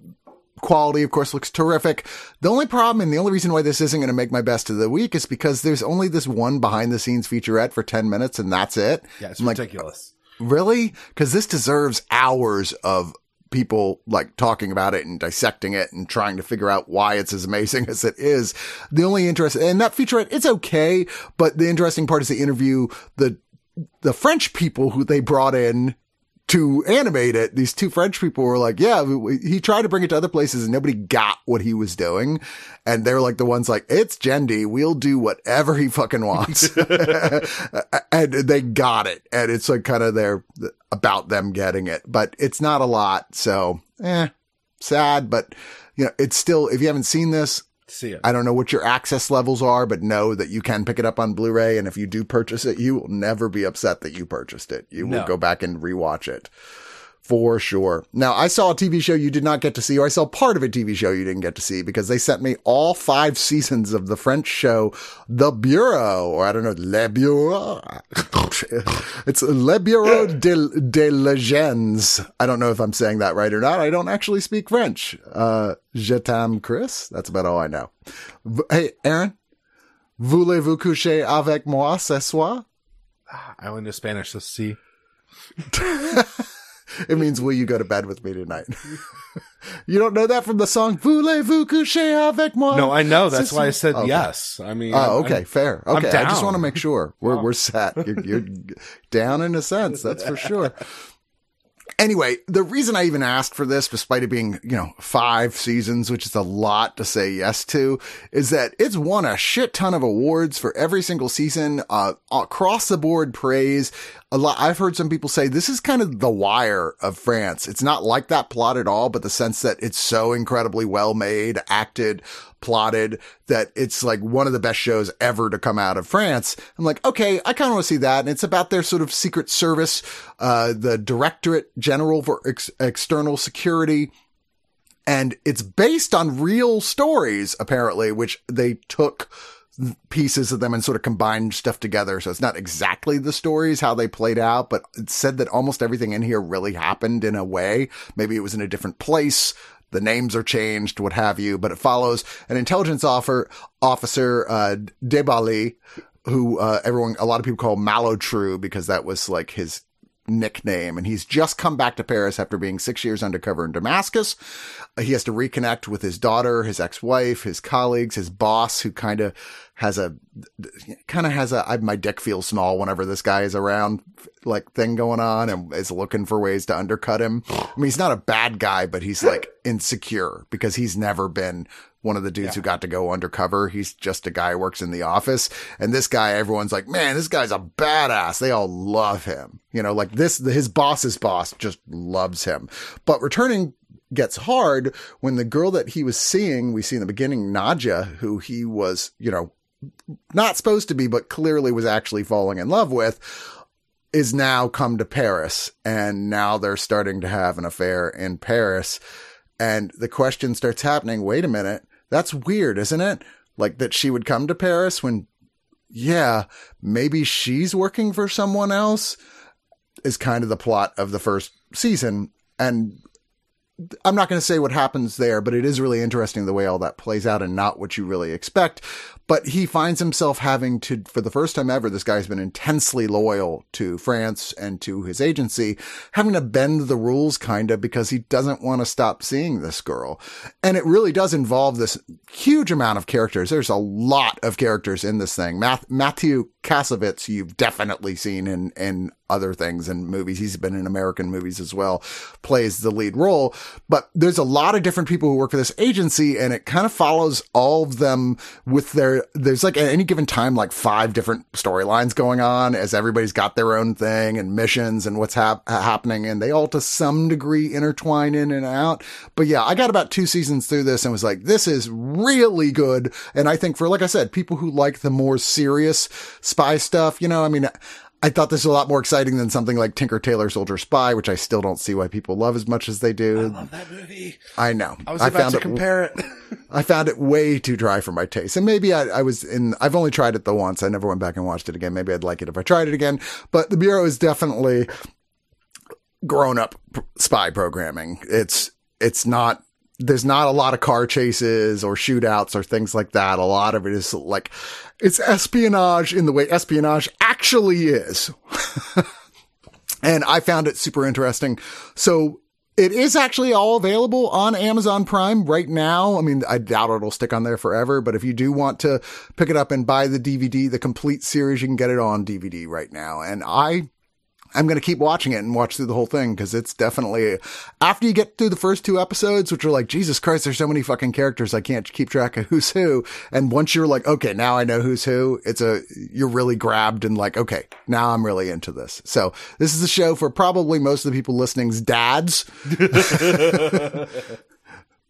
quality, of course, looks terrific. The only problem and the only reason why this isn't going to make my best of the week is because there's only this one behind the scenes featurette for 10 minutes and that's it. Yeah, it's I'm ridiculous. Like, really? Cause this deserves hours of people like talking about it and dissecting it and trying to figure out why it's as amazing as it is. The only interest, and that featurette, it's okay, but the interesting part is the interview the, the French people who they brought in to animate it, these two French people were like, yeah, he tried to bring it to other places and nobody got what he was doing. And they're like the ones like, it's Genndy. We'll do whatever he fucking wants. and they got it. And it's like kind of their, about them getting it, but it's not a lot. So, eh, sad, but you know, it's still, if you haven't seen this, See it. I don't know what your access levels are, but know that you can pick it up on Blu-ray. And if you do purchase it, you will never be upset that you purchased it. You will go back and rewatch it. For sure. Now, I saw a TV show you did not get to see, or I saw part of a TV show you didn't get to see because they sent me all five seasons of the French show The Bureau, or I don't know, Le Bureau. it's Le Bureau de, de Legends. I don't know if I'm saying that right or not. I don't actually speak French. Uh, Je t'aime, Chris. That's about all I know. V- Hey, Aaron, voulez-vous coucher avec moi ce soir? I only know Spanish, so see. It means, will you go to bed with me tonight? you don't know that from the song Voulez-vous coucher avec moi? No, I know. That's why I said Okay. yes. I mean, oh, I'm- Oh, okay, I'm- fair. Okay, I just want to make sure we're we're set. You're, you're down in a sense, that's for sure. Anyway, the reason I even asked for this, despite it being, you know, five seasons, which is a lot to say yes to, is that it's won a shit ton of awards for every single season, uh, across the board praise. A lot, I've heard some people say this is kind of the wire of France. It's not like that plot at all, but the sense that it's so incredibly well made, acted, plotted that it's like one of the best shows ever to come out of France. I'm like, okay, I kind of want to see that. And it's about their sort of secret service, uh, the Directorate General for Ex- External Security. And it's based on real stories, apparently, which they took pieces of them and sort of combined stuff together. So it's not exactly the stories, how they played out, but it said that almost everything in here really happened in a way. Maybe it was in a different place. The names are changed, what have you, but it follows an intelligence offer, officer, uh, Debailly, who, uh, everyone, a lot of people call Malotru because that was like his nickname. And he's just come back to Paris after being six years undercover in Damascus. He has to reconnect with his daughter, his ex-wife, his colleagues, his boss, who kind of has a, kind of has a, I, my dick feels small whenever this guy is around, like thing going on and is looking for ways to undercut him. I mean, he's not a bad guy, but he's like insecure because he's never been one of the dudes who got to go undercover. He's just a guy who works in the office. And this guy, everyone's like, man, this guy's a badass. They all love him. You know, like this, his boss's boss just loves him. But returning gets hard when the girl that he was seeing, we see in the beginning, Nadia, who he was, you know, not supposed to be, but clearly was actually falling in love with, is now come to Paris. And now they're starting to have an affair in Paris. And the question starts happening. Wait a minute. That's weird, isn't it? Like that she would come to Paris when, yeah, maybe she's working for someone else is kind of the plot of the first season. And I'm not going to say what happens there, but it is really interesting the way all that plays out and not what you really expect. But he finds himself having to, for the first time ever, this guy's been intensely loyal to France and to his agency, having to bend the rules kind of because he doesn't want to stop seeing this girl. And it really does involve this huge amount of characters. There's a lot of characters in this thing. Math- Matthew Kassovitz, you've definitely seen in, in other things and movies. He's been in American movies as well, plays the lead role. But there's a lot of different people who work for this agency and it kind of follows all of them with their, there's like at any given time, like five different storylines going on as everybody's got their own thing and missions and what's hap- happening. And they all to some degree intertwine in and out. But yeah, I got about two seasons through this and was like, this is really good. And I think for, like I said, people who like the more serious spy stuff, you know, I mean, I thought this was a lot more exciting than something like Tinker Tailor Soldier Spy, which I still don't see why people love as much as they do. I love that movie. I know. I was about to it, compare it. I found it way too dry for my taste. And maybe I, I was in, I've only tried it the once. I never went back and watched it again. Maybe I'd like it if I tried it again. But the Bureau is definitely grown up spy programming. It's, it's not, there's not a lot of car chases or shootouts or things like that. A lot of it is like, it's espionage in the way espionage actually is. and I found it super interesting. So it is actually all available on Amazon Prime right now. I mean, I doubt it'll stick on there forever, but if you do want to pick it up and buy the DVD, the complete series, you can get it on DVD right now. And I I'm going to keep watching it and watch through the whole thing because it's definitely after you get through the first two episodes, which are like, Jesus Christ, there's so many fucking characters. I can't keep track of who's who. And once you're like, okay, now I know who's who, it's a, you're really grabbed and like, okay, now I'm really into this. So this is a show for probably most of the people listening's dads.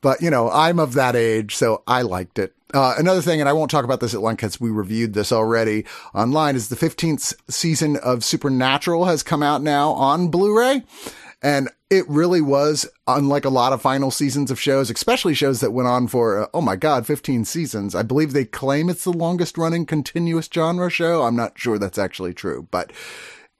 But, you know, I'm of that age, so I liked it. Uh, another thing, and I won't talk about this at length because we reviewed this already online, is the 15th season of Supernatural has come out now on Blu-ray. And it really was unlike a lot of final seasons of shows, especially shows that went on for, uh, oh my God, 15 seasons. I believe they claim it's the longest running continuous genre show. I'm not sure that's actually true, but,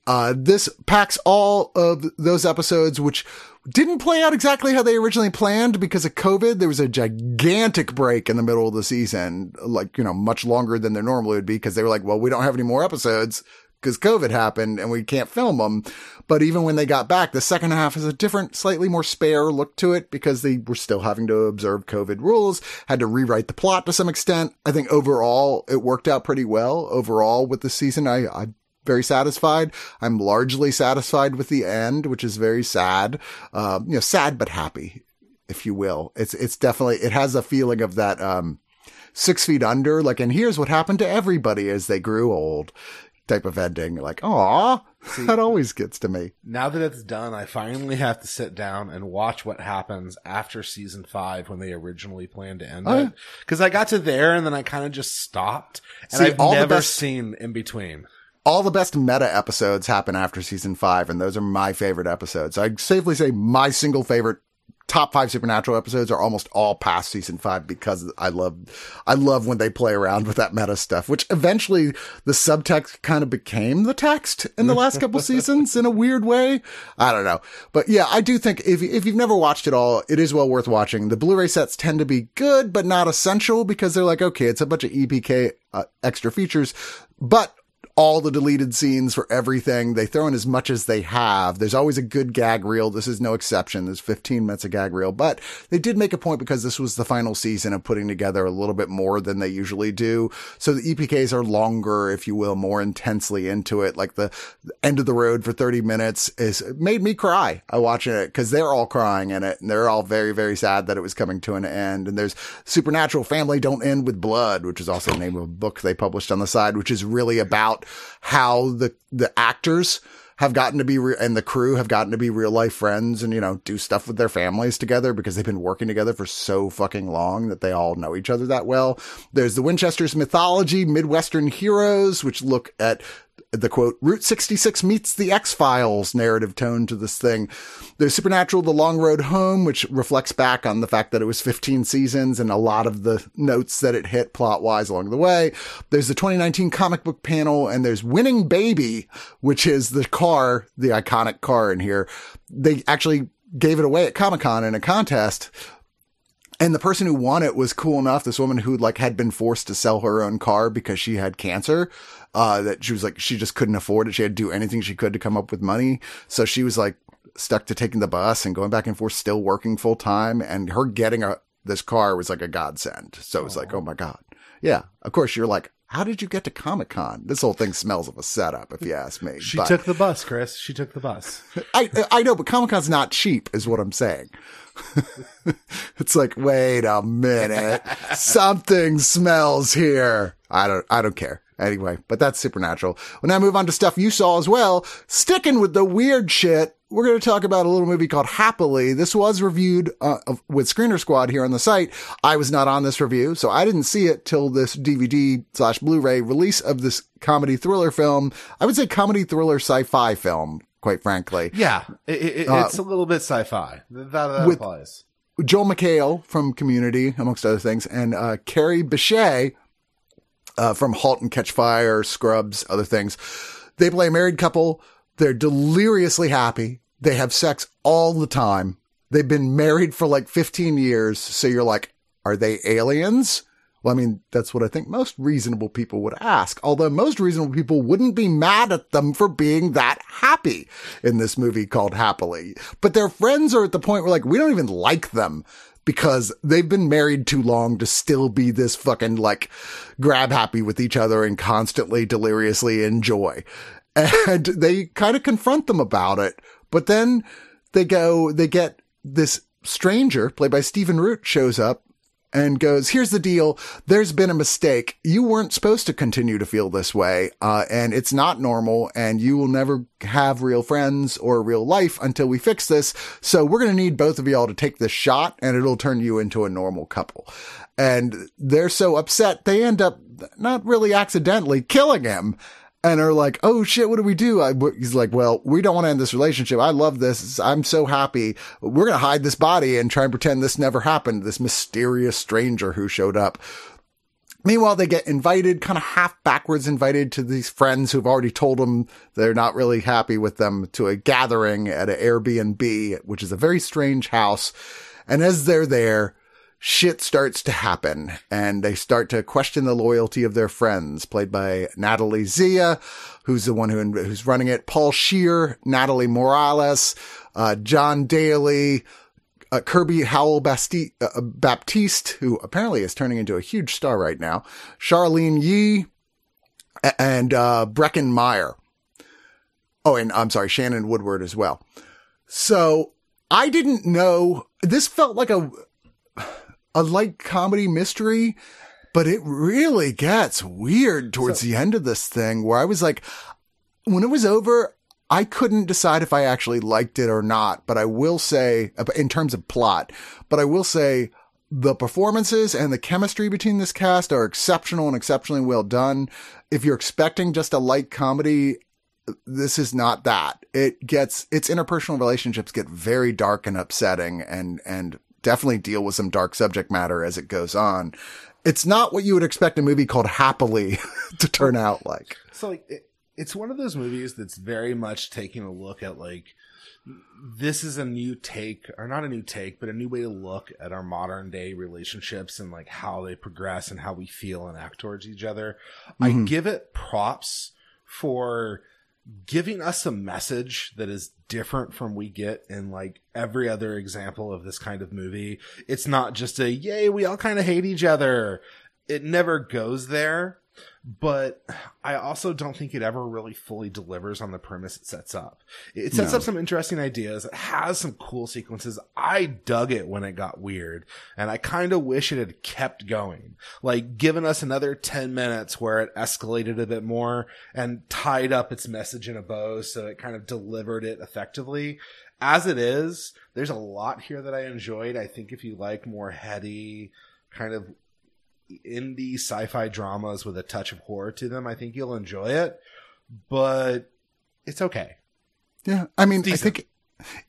uh, this packs all of those episodes, which didn't play out exactly how they originally planned because of COVID. There was a gigantic break in the middle of the season, like, you know, much longer than there normally would be because they were like, well, we don't have any more episodes because COVID happened and we can't film them. But even when they got back, the second half has a different, slightly more spare look to it because they were still having to observe COVID rules, had to rewrite the plot to some extent. I think overall it worked out pretty well. Overall with the season, I, I'm very satisfied. I'm largely satisfied with the end, which is very sad. Uh, you know, sad but happy, if you will. It's, it's definitely, it has a feeling of that, um, six feet under, like, and here's what happened to everybody as they grew old type of ending. Like, aw, that always gets to me. Now that it's done, I finally have to sit down and watch what happens after season five when they originally planned to end Oh, it. Cause I got to there and then I kind of just stopped and See, I've all the never best- seen in between. All the best meta episodes happen after season five, and those are my favorite episodes. I safely say my single favorite top five supernatural episodes are almost all past season five because I love, I love when they play around with that meta stuff, which eventually the subtext kind of became the text in the last couple seasons in a weird way. I don't know. But yeah, I do think if, if you've never watched it all, it is well worth watching. The Blu-ray sets tend to be good, but not essential because they're like, okay, it's a bunch of EPK uh, extra features, but all the deleted scenes for everything. They throw in as much as they have. There's always a good gag reel. This is no exception. There's 15 minutes of gag reel, but they did make a point because this was the final season of putting together a little bit more than they usually do. So the EPKs are longer, if you will, more intensely into it. Like the end of the road for 30 minutes is made me cry. I watching it because they're all crying in it and they're all very, very sad that it was coming to an end. And there's Supernatural Family Don't End with Blood, which is also the name of a book they published on the side, which is really about how the, the actors have gotten to be re- and the crew have gotten to be real life friends and you know do stuff with their families together because they've been working together for so fucking long that they all know each other that well. There's the Winchester's mythology, Midwestern heroes, which look at the quote, Route 66 meets the X-Files narrative tone to this thing. There's Supernatural, The Long Road Home, which reflects back on the fact that it was 15 seasons and a lot of the notes that it hit plot-wise along the way. There's the 2019 comic book panel and there's Winning Baby, which is the car, the iconic car in here. They actually gave it away at Comic-Con in a contest and the person who won it was cool enough. This woman who like had been forced to sell her own car because she had cancer. Uh, that she was like, she just couldn't afford it. She had to do anything she could to come up with money. So she was like stuck to taking the bus and going back and forth, still working full time. And her getting a, this car was like a godsend. So it was like, oh my God. Yeah. Of course you're like, how did you get to Comic Con? This whole thing smells of a setup, if you ask me. She But- took the bus, Chris. She took the bus. I I know, but Comic Con's not cheap, is what I'm saying. it's like, wait a minute, something smells here. I don't, I don't care. Anyway, but that's supernatural. When I move on to stuff you saw as well, sticking with the weird shit, we're going to talk about a little movie called Happily. This was reviewed uh, with Screener Squad here on the site. I was not on this review, so I didn't see it till this DVD slash Blu-ray release of this comedy thriller film. I would say comedy thriller sci-fi film, quite frankly. Yeah. It, it, Uh, it's a little bit sci-fi. That, that with- applies. Joel McHale from Community, amongst other things, and uh, Kerry Bishé uh, from *Halt and Catch Fire*, *Scrubs*, other things. They play a married couple. They're deliriously happy. They have sex all the time. They've been married for like 15 years. So you're like, are they aliens? Well, I mean, that's what I think most reasonable people would ask. Although most reasonable people wouldn't be mad at them for being that happy in this movie called Happily. But their friends are at the point where like, we don't even like them because they've been married too long to still be this fucking like grab happy with each other and constantly deliriously enjoy. And they kind of confront them about it. But then they go, they get this stranger played by Stephen Root shows up and goes, here's the deal. There's been a mistake. You weren't supposed to continue to feel this way. Uh, and it's not normal and you will never have real friends or real life until we fix this. So we're going to need both of y'all to take this shot and it'll turn you into a normal couple. And they're so upset. They end up not really accidentally killing him and are like, "Oh shit, what do we do?" I, he's like, "Well, we don't want to end this relationship. I love this. I'm so happy. We're gonna hide this body and try and pretend this never happened. This mysterious stranger who showed up." Meanwhile, they get invited, kind of half backwards invited to these friends who've already told them they're not really happy with them to a gathering at an Airbnb, which is a very strange house. And as they're there, shit starts to happen and they start to question the loyalty of their friends, played by Natalie Zea, who's the one who, who's running it, Paul Scheer, Natalie Morales, uh, Jon Daly, uh, Kirby Howell Basti- uh, Baptiste, who apparently is turning into a huge star right now, Charlyne Yi, and, uh, Breckin Meyer. Oh, and I'm sorry, Shannon Woodward as well. So I didn't know this felt like a, a light comedy mystery, but it really gets weird towards So- the end of this thing where I was like, when it was over, I couldn't decide if I actually liked it or not, but I will say, in terms of plot, but I will say the performances and the chemistry between this cast are exceptional and exceptionally well done. If you're expecting just a light comedy, this is not that. It gets, its interpersonal relationships get very dark and upsetting and, and definitely deal with some dark subject matter as it goes on. It's not what you would expect a movie called Happily to turn out like. So like it, it's one of those movies that's very much taking a look at like this is a new take or not a new take but a new way to look at our modern day relationships and like how they progress and how we feel and act towards each other i Mhm. give it props for giving us a message that is different from we get in like every other example of this kind of movie. It's not just a yay we all kind of hate each other. It never goes there but I also don't think it ever really fully delivers on the premise it sets up. It sets No. up some interesting ideas. It has some cool sequences. I dug it when it got weird and I kind of wish it had kept going. Like given us another 10 minutes where it escalated a bit more and tied up its message in a bow so it kind of delivered it effectively. As it is, there's a lot here that I enjoyed. I think if you like more heady, kind of indie sci-fi dramas with a touch of horror to them, I think you'll enjoy it. But it's okay. Yeah. I mean. I think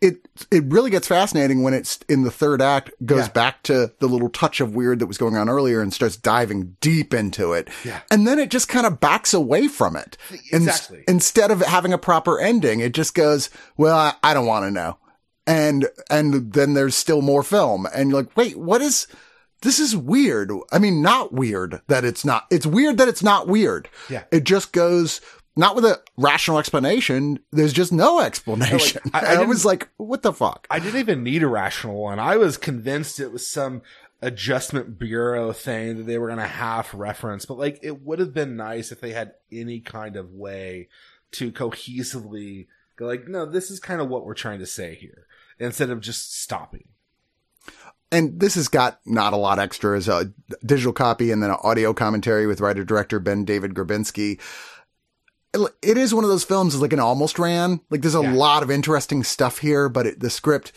it, it really gets fascinating when it's in the third act goes Yeah. back to the little touch of weird that was going on earlier and starts diving deep into it. Yeah. And then it just kind of backs away from it. In- Exactly. instead of having a proper ending, it just goes, well, I, I don't want to know. And, and then there's still more film. And you're like, wait, what is, this is weird. I mean, not weird that it's not, it's weird that it's not weird. Yeah. It just goes, not with a rational explanation. There's just no explanation. I- I I, was like, what the fuck? I didn't even need a rational one. I was convinced it was some adjustment bureau thing that they were going to half reference, but like it would have been nice if they had any kind of way to cohesively go like, no, this is kind of what we're trying to say here instead of just stopping. And this has got not a lot extra as a digital copy and then an audio commentary with writer director Ben David Grabinski. It- is one of those films like an almost ran. Like there's a Yeah. lot of interesting stuff here, but it, the script,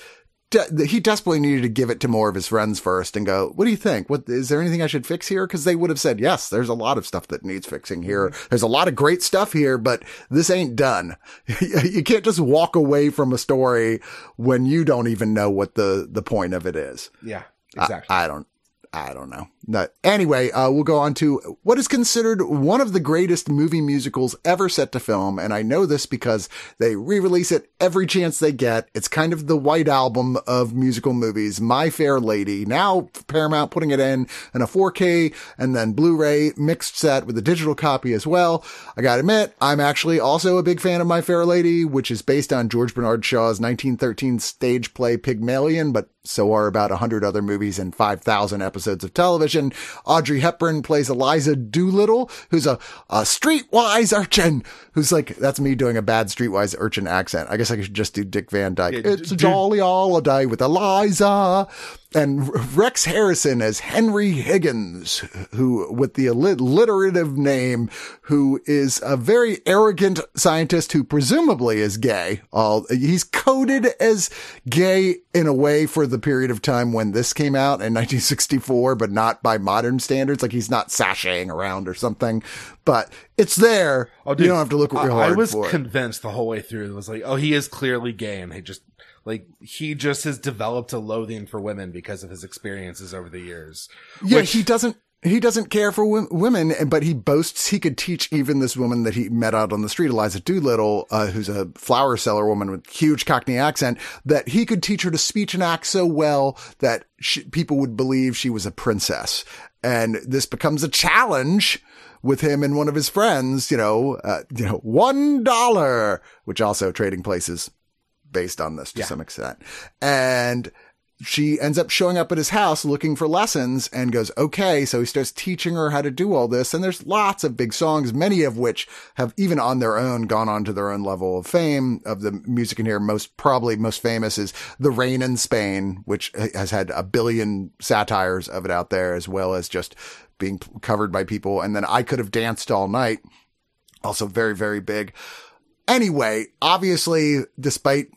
de- he desperately needed to give it to more of his friends first and go, what do you think? What, is there anything I should fix here? Cause they would have said, yes, there's a lot of stuff that needs fixing here. Mm-hmm. There's a lot of great stuff here, but this ain't done. you can't just walk away from a story when you don't even know what the, the point of it is. Yeah, I- exactly. I, don't. I don't know. No. Anyway, uh, we'll go on to what is considered one of the greatest movie musicals ever set to film, and I know this because they re-release it every chance they get. It's kind of the white album of musical movies, My Fair Lady. Now Paramount putting it in in a 4K and then Blu-ray mixed set with a digital copy as well. I gotta admit, I'm actually also a big fan of My Fair Lady, which is based on George Bernard Shaw's 1913 stage play Pygmalion, but so are about 100 other movies and 5,000 episodes of television. Audrey Hepburn plays Eliza Doolittle, who's a, a streetwise urchin, who's like, that's me doing a bad streetwise urchin accent. I guess I should just do Dick Van Dyke. Yeah, it's d- jolly holiday with Eliza. And Rex Harrison as Henry Higgins, who with the alliterative name, who is a very arrogant scientist who presumably is gay. All he's coded as gay in a way for the period of time when this came out in 1964, but not by modern standards. Like he's not sashaying around or something, but it's there. Oh, dude, you don't have to look real hard. I was convinced the whole way through. It was like, oh, he is clearly gay, and he just like he just has developed a loathing for women because of his experiences over the years. Yeah, which... he doesn't he doesn't care for w- women, but he boasts he could teach even this woman that he met out on the street, Eliza Doolittle, uh, who's a flower seller woman with huge Cockney accent, that he could teach her to speech and act so well that she, people would believe she was a princess. And this becomes a challenge with him and one of his friends, you know, uh, you know, one dollar, which also trading places based on this to yeah. some extent. And she ends up showing up at his house looking for lessons and goes, okay. So he starts teaching her how to do all this. And there's lots of big songs, many of which have even on their own gone on to their own level of fame of the music in here. Most probably most famous is The Rain in Spain, which has had a billion satires of it out there as well as just being covered by people. And then I could have danced all night. Also very, very big. Anyway, obviously, despite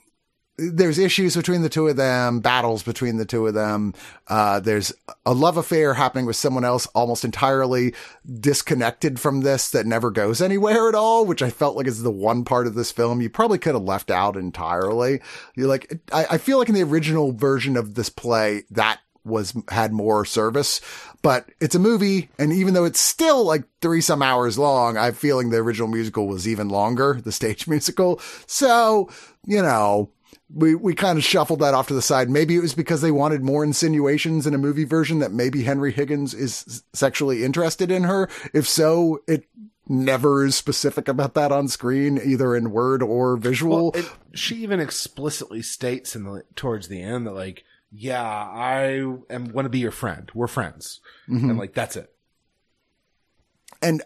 there's issues between the two of them, battles between the two of them. Uh, there's a love affair happening with someone else almost entirely disconnected from this that never goes anywhere at all, which I felt like is the one part of this film you probably could have left out entirely. You're like, I, I feel like in the original version of this play, that was had more service, but it's a movie. And even though it's still like three some hours long, I'm feeling the original musical was even longer, the stage musical. So, you know, we, we kind of shuffled that off to the side. Maybe it was because they wanted more insinuations in a movie version that maybe Henry Higgins is sexually interested in her. If so, it never is specific about that on screen, either in word or visual. Well, it, she even explicitly states in the towards the end that like, yeah, I am want to be your friend. We're friends, mm-hmm. and like that's it. And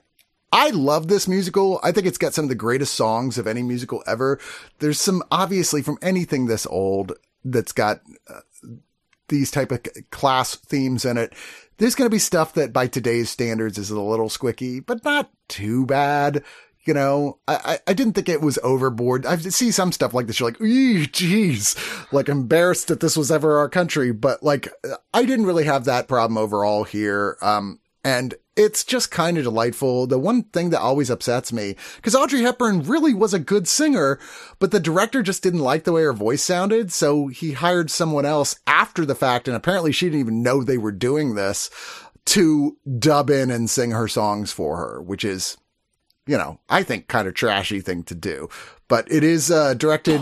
I love this musical. I think it's got some of the greatest songs of any musical ever. There's some obviously from anything this old that's got uh, these type of class themes in it. There's going to be stuff that by today's standards is a little squicky, but not too bad. You know, I, I didn't think it was overboard. I see some stuff like this. You're like, geez, like embarrassed that this was ever our country, but like, I didn't really have that problem overall here. Um, and it's just kind of delightful. The one thing that always upsets me, because Audrey Hepburn really was a good singer, but the director just didn't like the way her voice sounded. So he hired someone else after the fact. And apparently she didn't even know they were doing this to dub in and sing her songs for her, which is, you know, I think kind of trashy thing to do, but it is, uh, directed,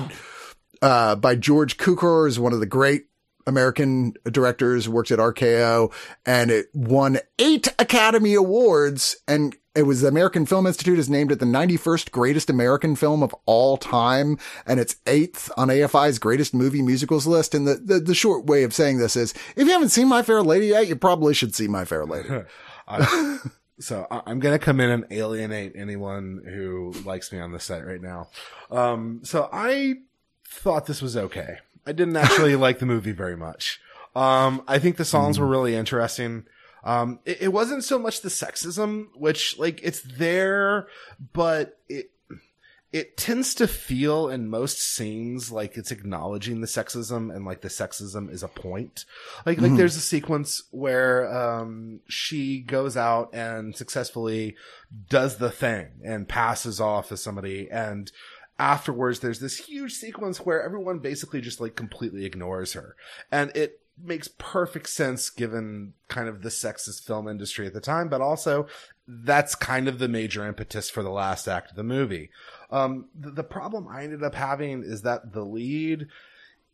uh, by George Cukor is one of the great American directors, worked at RKO, and it won eight Academy Awards. And it was the American Film Institute is named it the 91st greatest American film of all time. And it's eighth on AFI's greatest movie musicals list. And the, the, the short way of saying this is if you haven't seen My Fair Lady yet, you probably should see My Fair Lady. so I'm going to come in and alienate anyone who likes me on the set right now. Um, so I thought this was okay. I didn't actually like the movie very much. Um, I think the songs mm. were really interesting. Um, it, it, wasn't so much the sexism, which like it's there, but it, it tends to feel in most scenes like it's acknowledging the sexism and like the sexism is a point. Like, like mm-hmm. there's a sequence where, um, she goes out and successfully does the thing and passes off as somebody and, afterwards there's this huge sequence where everyone basically just like completely ignores her. And it makes perfect sense given kind of the sexist film industry at the time but also that's kind of the major impetus for the last act of the movie. Um, the, the problem i ended up having is that the lead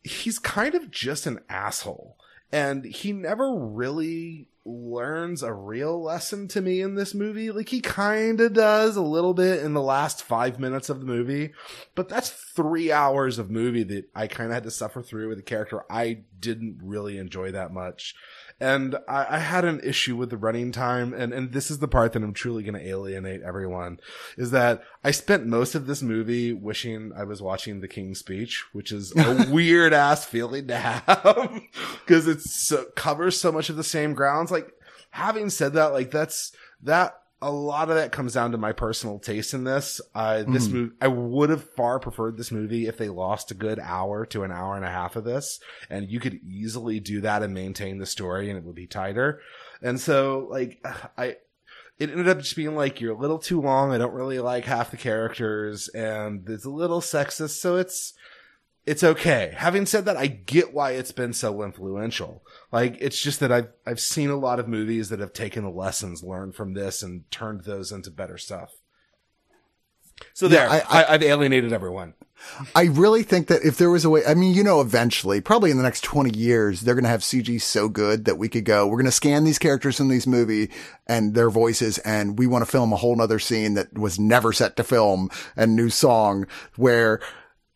he's kind of just an asshole and he never really learns a real lesson to me in this movie. Like he kind of does a little bit in the last five minutes of the movie, but that's three hours of movie that I kind of had to suffer through with a character I didn't really enjoy that much. And I, I had an issue with the running time, and, and this is the part that I'm truly going to alienate everyone, is that I spent most of this movie wishing I was watching The King's Speech, which is a weird ass feeling to have, because it so, covers so much of the same grounds. Like, having said that, like, that's, that a lot of that comes down to my personal taste in this. Uh, this Mhm. movie, I would have far preferred this movie if they lost a good hour to an hour and a half of this, and you could easily do that and maintain the story, and it would be tighter. And so, like, I, it ended up just being like you're a little too long. I don't really like half the characters, and it's a little sexist, so it's it's okay. Having said that, I get why it's been so influential. Like, it's just that I've, I've seen a lot of movies that have taken the lessons learned from this and turned those into better stuff. So there, Yeah, I, I- I've alienated everyone. I really think that if there was a way, I mean, you know, eventually, probably in the next 20 years, they're going to have CG so good that we could go, we're going to scan these characters in these movie and their voices. And we want to film a whole nother scene that was never set to film and new song where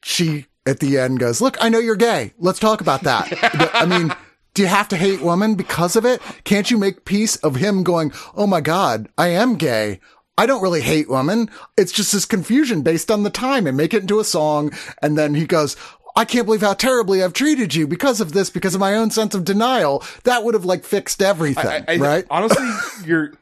she at the end goes, look, I know you're gay. Let's talk about that. I mean, do you have to hate women because of it? Can't you make peace of him going, Oh my God, I am gay. I don't really hate women. It's just this confusion based on the time and make it into a song. And then he goes, I can't believe how terribly I've treated you because of this, because of my own sense of denial. That would have like fixed everything, I, I, right? Honestly, you're.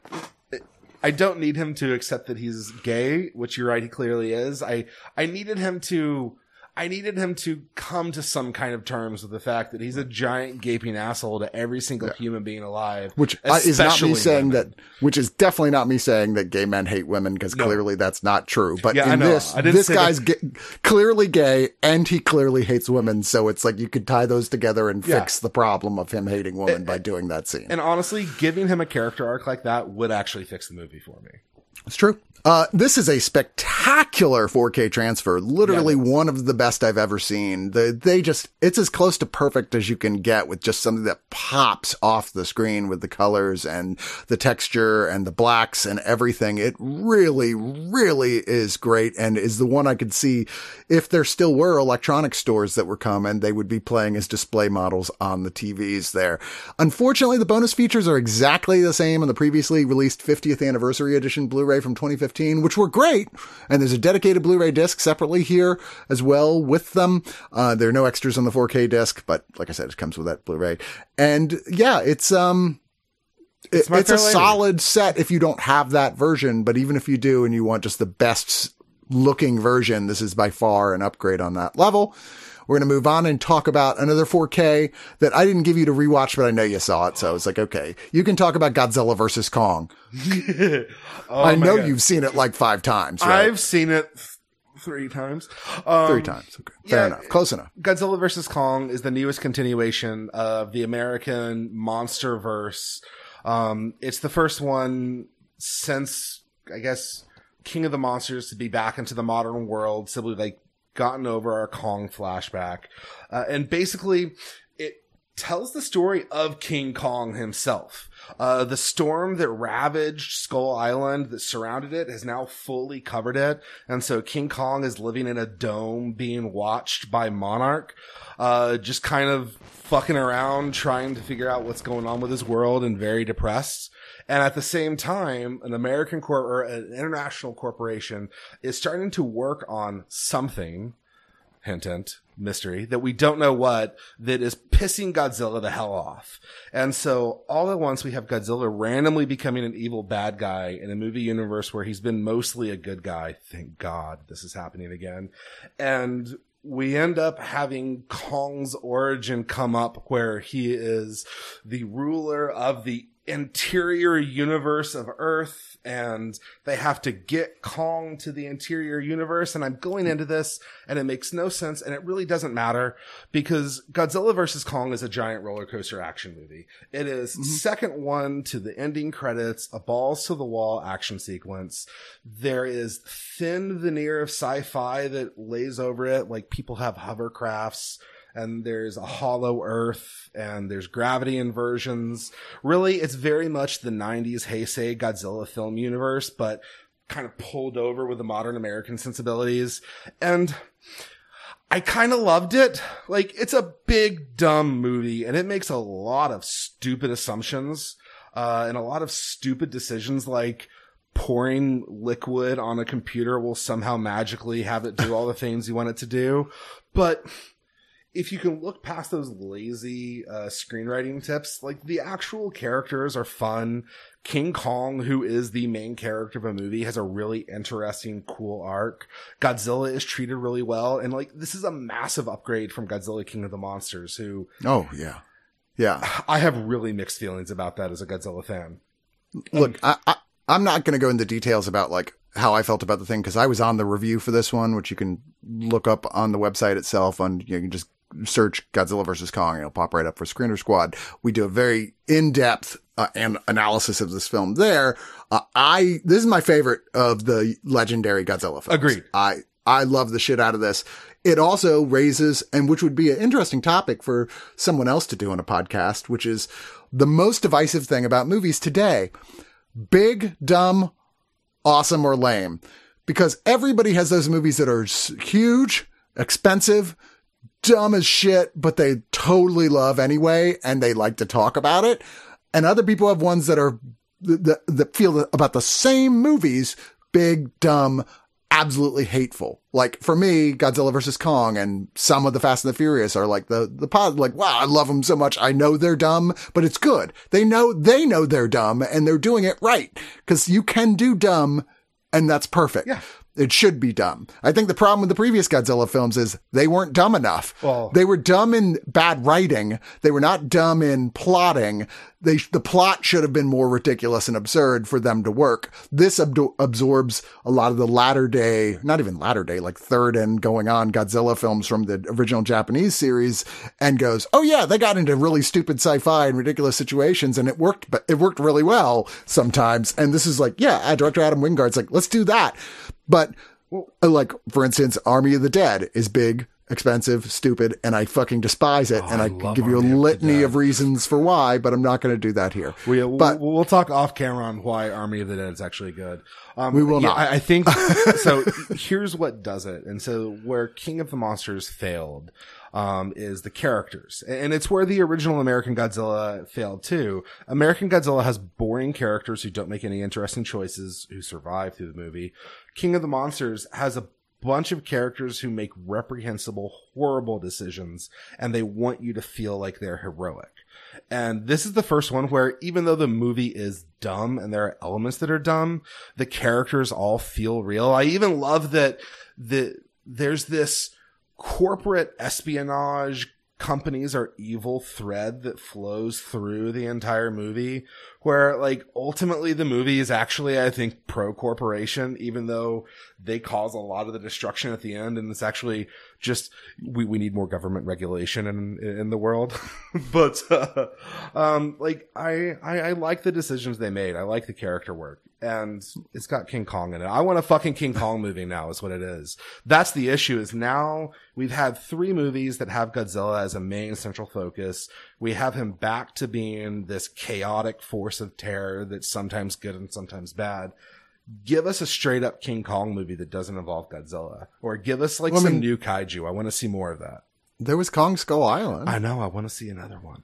I don't need him to accept that he's gay, which you're right, he clearly is. I I needed him to. I needed him to come to some kind of terms with the fact that he's a giant gaping asshole to every single human being alive. Which uh, is not me saying women. that, which is definitely not me saying that gay men hate women because No. clearly that's not true. But Yeah, in this, this guy's ga- clearly gay and he clearly hates women. So it's like you could tie those together and Yeah. fix the problem of him hating women by doing that scene. And honestly, giving him a character arc like that would actually fix the movie for me. It's true. Uh, this is a spectacular 4K transfer. Literally Yeah, one of the best I've ever seen. The, they just, it's as close to perfect as you can get with just something that pops off the screen with the colors and the texture and the blacks and everything. It really, really is great and is the one I could see if there still were electronic stores that were coming, they would be playing as display models on the TVs there. Unfortunately, the bonus features are exactly the same in the previously released 50th anniversary edition Blu-ray from 2015, which were great. And there's a dedicated Blu-ray disc separately here as well with them. Uh, there are no extras on the 4K disc, but like I said, it comes with that Blu-ray. And yeah, it's, um, It's it's a Lady. solid set if you don't have that version, but even if you do and you want just the best looking version, this is by far an upgrade on that level. We're going to move on and talk about another 4K that I didn't give you to rewatch, but I know you saw it. So it's like, okay, you can talk about Godzilla versus Kong. Oh I know God. you've seen it like five times, right? I've seen it th- three times. Um, Three times. Okay. Fair yeah. enough. Close enough. Godzilla versus Kong is the newest continuation of the American monster verse. Um, it's the first one since, I guess, King of the Monsters to be back into the modern world, simply like gotten over our Kong flashback. Uh, and basically, it tells the story of King Kong himself. Uh, the storm that ravaged Skull Island that surrounded it has now fully covered it. And so King Kong is living in a dome being watched by Monarch, uh, just kind of fucking around trying to figure out what's going on with his world and very depressed. And at the same time, an American corp or an international corporation is starting to work on something hint hint mystery that we don't know what that is pissing Godzilla the hell off. And so all at once we have Godzilla randomly becoming an evil bad guy in a movie universe where he's been mostly a good guy. Thank God this is happening again. And we end up having Kong's origin come up where he is the ruler of the interior universe of Earth and they have to get Kong to the interior universe. And I'm going into this and it makes no sense and it really doesn't matter because Godzilla versus Kong is a giant roller coaster action movie. It is mm-hmm. second one to the ending credits, a balls to the wall action sequence. There is thin veneer of sci-fi that lays over it. Like people have hovercrafts and there's a hollow earth and there's gravity inversions. Really, it's very much the 90s Heisei Godzilla film universe, but kind of pulled over with the modern American sensibilities. And I kind of loved it. Like, it's a big, dumb movie and it makes a lot of stupid assumptions, uh, and a lot of stupid decisions like pouring liquid on a computer will somehow magically have it do all the things you want it to do. But if you can look past those lazy uh, screenwriting tips, like the actual characters are fun. King Kong, who is the main character of a movie, has a really interesting, cool arc. Godzilla is treated really well. And like, this is a massive upgrade from Godzilla King of the Monsters, who Oh, yeah. Yeah. I have really mixed feelings about that as a Godzilla fan. Look, I, I, I'm not going to go into details about like how I felt about the thing because I was on the review for this one, which you can look up on the website itself. On you can just search Godzilla versus Kong, and it'll pop right up for Screener Squad. We do a very in depth uh, and analysis of this film there. Uh, I this is my favorite of the legendary Godzilla films. Agreed. I I love the shit out of this. It also raises, and which would be an interesting topic for someone else to do on a podcast, which is the most divisive thing about movies today. Big, dumb, awesome, or lame. Because everybody has those movies that are huge, expensive, dumb as shit, but they totally love anyway, and they like to talk about it. And other people have ones that are, that, that feel about the same movies, big, dumb, absolutely hateful. Like for me, Godzilla versus Kong and some of the Fast and the Furious are like the, the pod, like, wow, I love them so much. I know they're dumb, but it's good. They know, they know they're dumb and they're doing it right. Cause you can do dumb and that's perfect. Yeah. It should be dumb. I think the problem with the previous Godzilla films is they weren't dumb enough. Well- they were dumb in bad writing. They were not dumb in plotting. They, the plot should have been more ridiculous and absurd for them to work. This abdo- absorbs a lot of the latter day, not even latter day, like third and going on Godzilla films from the original Japanese series and goes, Oh yeah, they got into really stupid sci-fi and ridiculous situations and it worked, but it worked really well sometimes. And this is like, yeah, uh, director Adam Wingard's like, let's do that. But uh, like, for instance, Army of the Dead is big, expensive, stupid, and I fucking despise it. and Oh, I I, love give you a Army of litany of reasons for why, but I'm not going to do that here. We, But- we'll, we'll talk off camera on why Army of the Dead is actually good. Um, We will yeah, not. I, I think so. Here's what does it, and so where King of the Monsters failed um, is the characters, and it's where the original American Godzilla failed too. American Godzilla has boring characters who don't make any interesting choices, who survive through the movie. King of the Monsters has a bunch of characters who make reprehensible, horrible decisions, and they want you to feel like they're heroic. And this is the first one where even though the movie is dumb and there are elements that are dumb, the characters all feel real. I even love that the, there's this corporate espionage companies are evil thread that flows through the entire movie where like ultimately the movie is actually i think pro corporation even though they cause a lot of the destruction at the end and it's actually just we, we need more government regulation in in the world. But uh, um like I, I i like the decisions they made. I like the character work. And it's got king kong in it. I want a fucking king kong movie now is what it is. That's the issue is now we've had three movies that have godzilla as a main central focus. We have him back to being this chaotic force of terror that's sometimes good and sometimes bad give us a straight up King Kong movie that doesn't involve Godzilla, or give us like Well, I some mean- new kaiju. I want to see more of that. There was Kong Skull Island. I know. I want to see another one.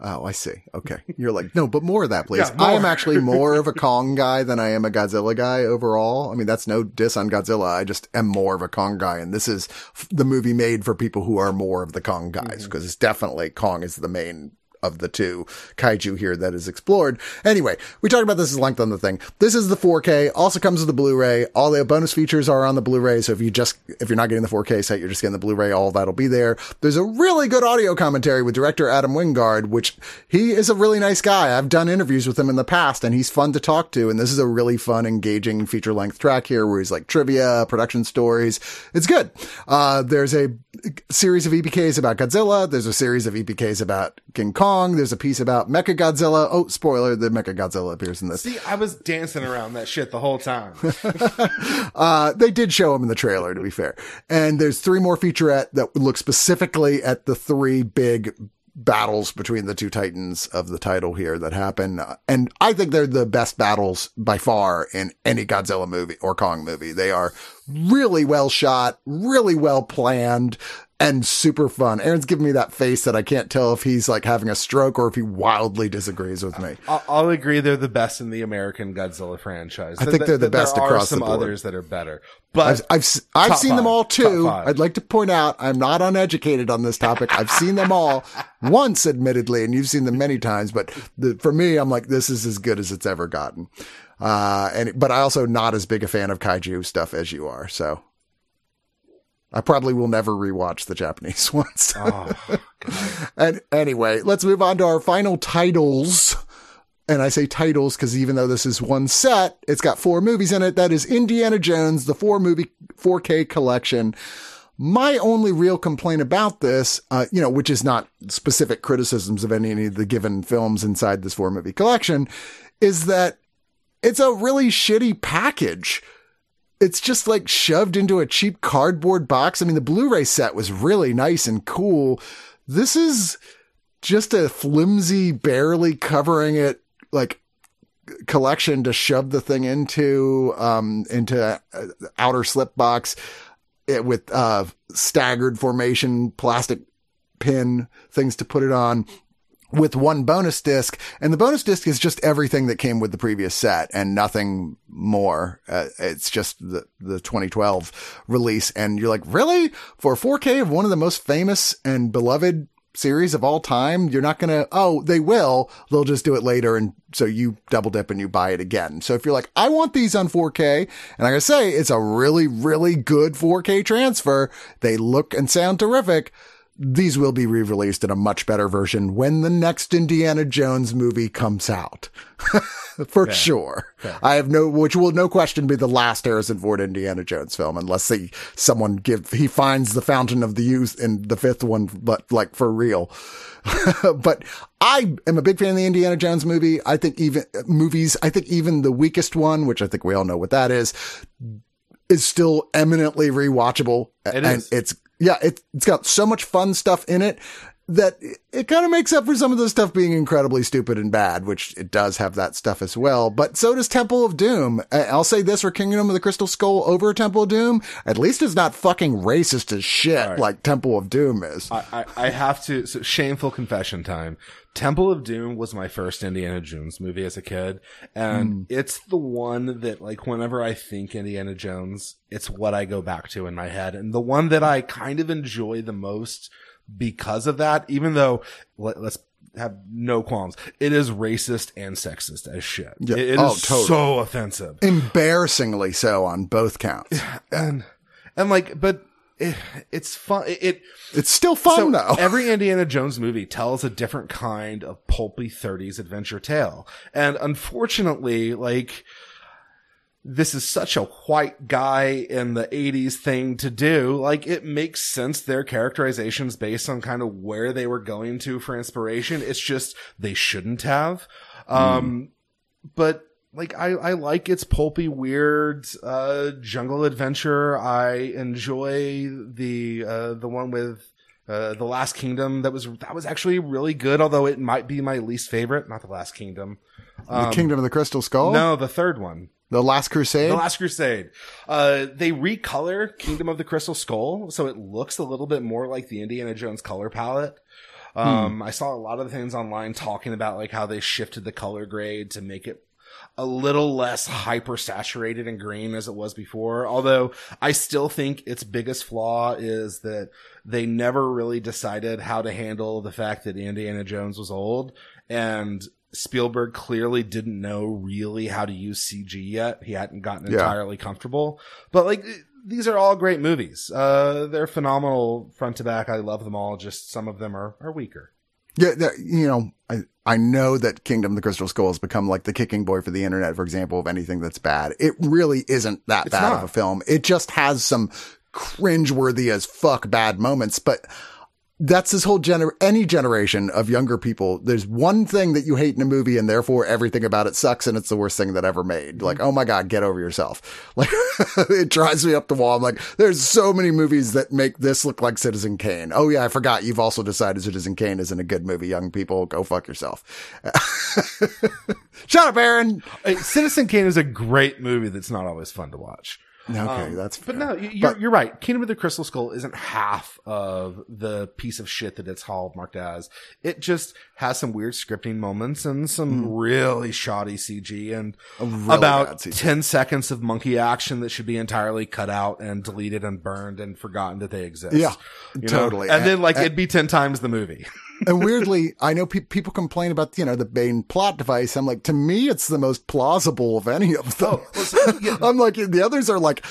Oh, I see. Okay. You're like, no, but more of that, please. Yeah. I am actually more of a Kong guy than I am a Godzilla guy overall. I mean, that's no diss on Godzilla. I just am more of a Kong guy. And this is f- the movie made for people who are more of the Kong guys mm-hmm. because it's definitely Kong is the main of the two kaiju here that is explored. Anyway, we talked about this as length on the thing. This is the 4K, also comes with the Blu-ray. All the bonus features are on the Blu-ray. So if you just, if you're not getting the 4K set, you're just getting the Blu-ray, all that'll be there. There's a really good audio commentary with director Adam Wingard, which he is a really nice guy. I've done interviews with him in the past and he's fun to talk to. And this is a really fun, engaging feature length track here where he's like trivia, production stories. It's good. Uh, there's a series of EPKs about Godzilla. There's a series of EPKs about King Kong. There's a piece about Mecha Godzilla. Oh, spoiler, the Mecha Godzilla appears in this. See, I was dancing around that shit the whole time. Uh, they did show him in the trailer, to be fair. And there's three more featurette that look specifically at the three big battles between the two titans of the title here that happen. And I think they're the best battles by far in any Godzilla movie or Kong movie. They are really well shot, really well planned and super fun. Aaron's giving me that face that I can't tell if he's like having a stroke or if he wildly disagrees with me. I'll, I'll agree they're the best in the American Godzilla franchise. I think they're the best there across are some the board. others that are better, but I've, I've, I've seen them all too. I'd like to point out I'm not uneducated on this topic. I've seen them all once, admittedly, and you've seen them many times. But the, for me, I'm like, this is as good as it's ever gotten. Uh, and, but I also not as big a fan of kaiju stuff as you are. So I probably will never rewatch the Japanese ones. oh, And anyway, let's move on to our final titles. And I say titles because even though this is one set, it's got four movies in it. That is Indiana Jones, the four movie 4K collection. My only real complaint about this, uh, you know, which is not specific criticisms of any of the given films inside this four movie collection, is that it's a really shitty package. It's just like shoved into a cheap cardboard box. I mean, the Blu-ray set was really nice and cool. This is just a flimsy, barely covering it, like collection to shove the thing into, um, into uh, outer slip box it, with, uh, staggered formation, plastic pin things to put it on with one bonus disc. And the bonus disc is just everything that came with the previous set and nothing more. Uh, it's just the, the 2012 release. And you're like, really? For 4K of one of the most famous and beloved series of all time, you're not going to, oh, they will. They'll just do it later. And so you double dip and you buy it again. So if you're like, I want these on 4K, and I gotta say, it's a really, really good 4K transfer. They look and sound terrific these will be re-released in a much better version when the next Indiana Jones movie comes out. For sure. I have no, which will no question be the last Harrison Ford Indiana Jones film, unless they, someone give, he finds the fountain of the youth in the fifth one, but like for real. but I am a big fan of the Indiana Jones movie. I think even movies, I think even the weakest one, which I think we all know what that is, is still eminently rewatchable. It and is. it's, yeah, it, it's got so much fun stuff in it that it, kind of makes up for some of the stuff being incredibly stupid and bad, which it does have that stuff as well. But so does Temple of Doom. I'll say this for Kingdom of the Crystal Skull over Temple of Doom. At least it's not fucking racist as shit right. like Temple of Doom is. I, I, I have to so shameful confession time. Temple of Doom was my first Indiana Jones movie as a kid, and hmm. it's the one that like whenever I think Indiana Jones, it's what I go back to in my head, and the one that I kind of enjoy the most because of that. Even though let, let's have no qualms, it is racist and sexist as shit. Yeah. It- it Oh, is totally. so offensive. Embarrassingly so on both counts. and and like but it, it's fun it, it It's still fun so though. every indiana jones movie tells a different kind of pulpy 30s adventure tale and unfortunately like this is such a white guy in the 80s thing to do. Like, it makes sense their characterizations based on kind of where they were going to for inspiration. It's just they shouldn't have. Um, but like, I, I like its pulpy, weird, uh, jungle adventure. I enjoy the, uh, the one with, uh, the Last Kingdom. That was, that was actually really good, although it might be my least favorite. Not the Last Kingdom. the Kingdom of the Crystal Skull? No, the third one. The Last Crusade? The Last Crusade. Uh, they recolor Kingdom of the Crystal Skull, so it looks a little bit more like the Indiana Jones color palette. Um, I saw a lot of things online talking about like how they shifted the color grade to make it a little less hyper saturated and green as it was before. Although I still think its biggest flaw is that they never really decided how to handle the fact that Indiana Jones was old and Spielberg clearly didn't know really how to use CG yet. He hadn't gotten Yeah. entirely comfortable. But like these are all great movies. Uh they're phenomenal front to back. I love them all. Just some of them are are weaker. Yeah, that- you know, I, I know that Kingdom of the Crystal Skull has become like the kicking boy for the internet, for example, of anything that's bad. It really isn't that It's bad not. of a film. It just has some cringeworthy as fuck bad moments, but that's this whole gener any generation of younger people. There's one thing that you hate in a movie and therefore everything about it sucks and it's the worst thing that ever made. Mm-hmm. Like, oh my God, get over yourself. Like it drives me up the wall. I'm like, there's so many movies that make this look like Citizen Kane. Oh yeah, I forgot. You've also decided Citizen Kane isn't a good movie. Young people, go fuck yourself. Shut up, Aaron. Hey, Citizen Kane is a great movie that's not always fun to watch. Okay, Um, that's but no, you- you're, But- you're right. Kingdom of the Crystal Skull isn't half of the piece of shit that it's hallmarked as. It just has some weird scripting moments and some really shoddy CG and really about CG. 10 seconds of monkey action that should be entirely cut out and deleted and burned and forgotten that they exist. Yeah, You know? totally. And then like And- it'd be 10 times the movie. and weirdly, I know pe- people complain about, you know, the main plot device. I'm like, to me, it's the most plausible of any of them. I'm like, the others are like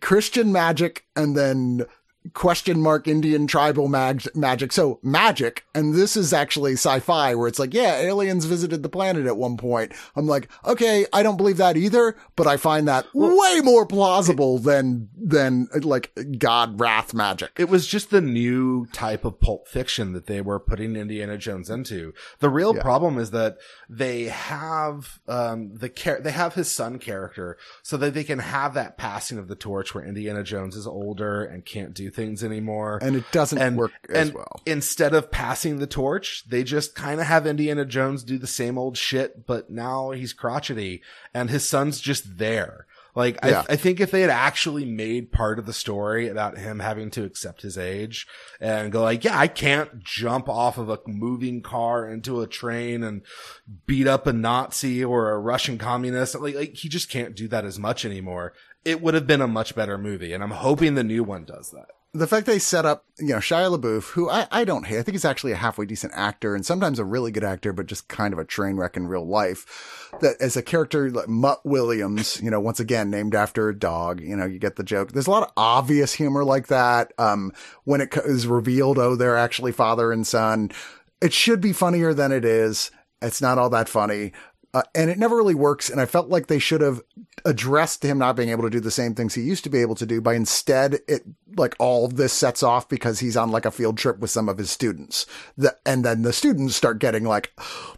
Christian magic and then question mark Indian tribal mag- magic. So magic. And this is actually sci-fi where it's like, yeah, aliens visited the planet at one point. I'm like, okay, I don't believe that either, but I find that way more plausible than, than like God wrath magic. It was just the new type of pulp fiction that they were putting Indiana Jones into. The real Yeah. problem is that they have um the char- they have his son character so that they can have that passing of the torch where Indiana Jones is older and can't do things anymore. and it doesn't and work as and well. Instead of passing the torch, they just kind of have Indiana Jones do the same old shit, but now he's crotchety and his son's just there. Like, Yeah. I, I think if they had actually made part of the story about him having to accept his age and go like, yeah, I can't jump off of a moving car into a train and beat up a Nazi or a Russian communist. Like, like he just can't do that as much anymore. It would have been a much better movie. And I'm hoping the new one does that. The fact they set up, you know, Shia LaBeouf, who I, I don't hate. I think he's actually a halfway decent actor and sometimes a really good actor, but just kind of a train wreck in real life. That as a character like Mutt Williams, you know, once again named after a dog, you know, you get the joke. There's a lot of obvious humor like that. Um, when it is revealed, oh, they're actually father and son. It should be funnier than it is. It's not all that funny. Uh, and it never really works. And I felt like they should have addressed him not being able to do the same things he used to be able to do by instead it like all this sets off because he's on like a field trip with some of his students. The, and then the students start getting like,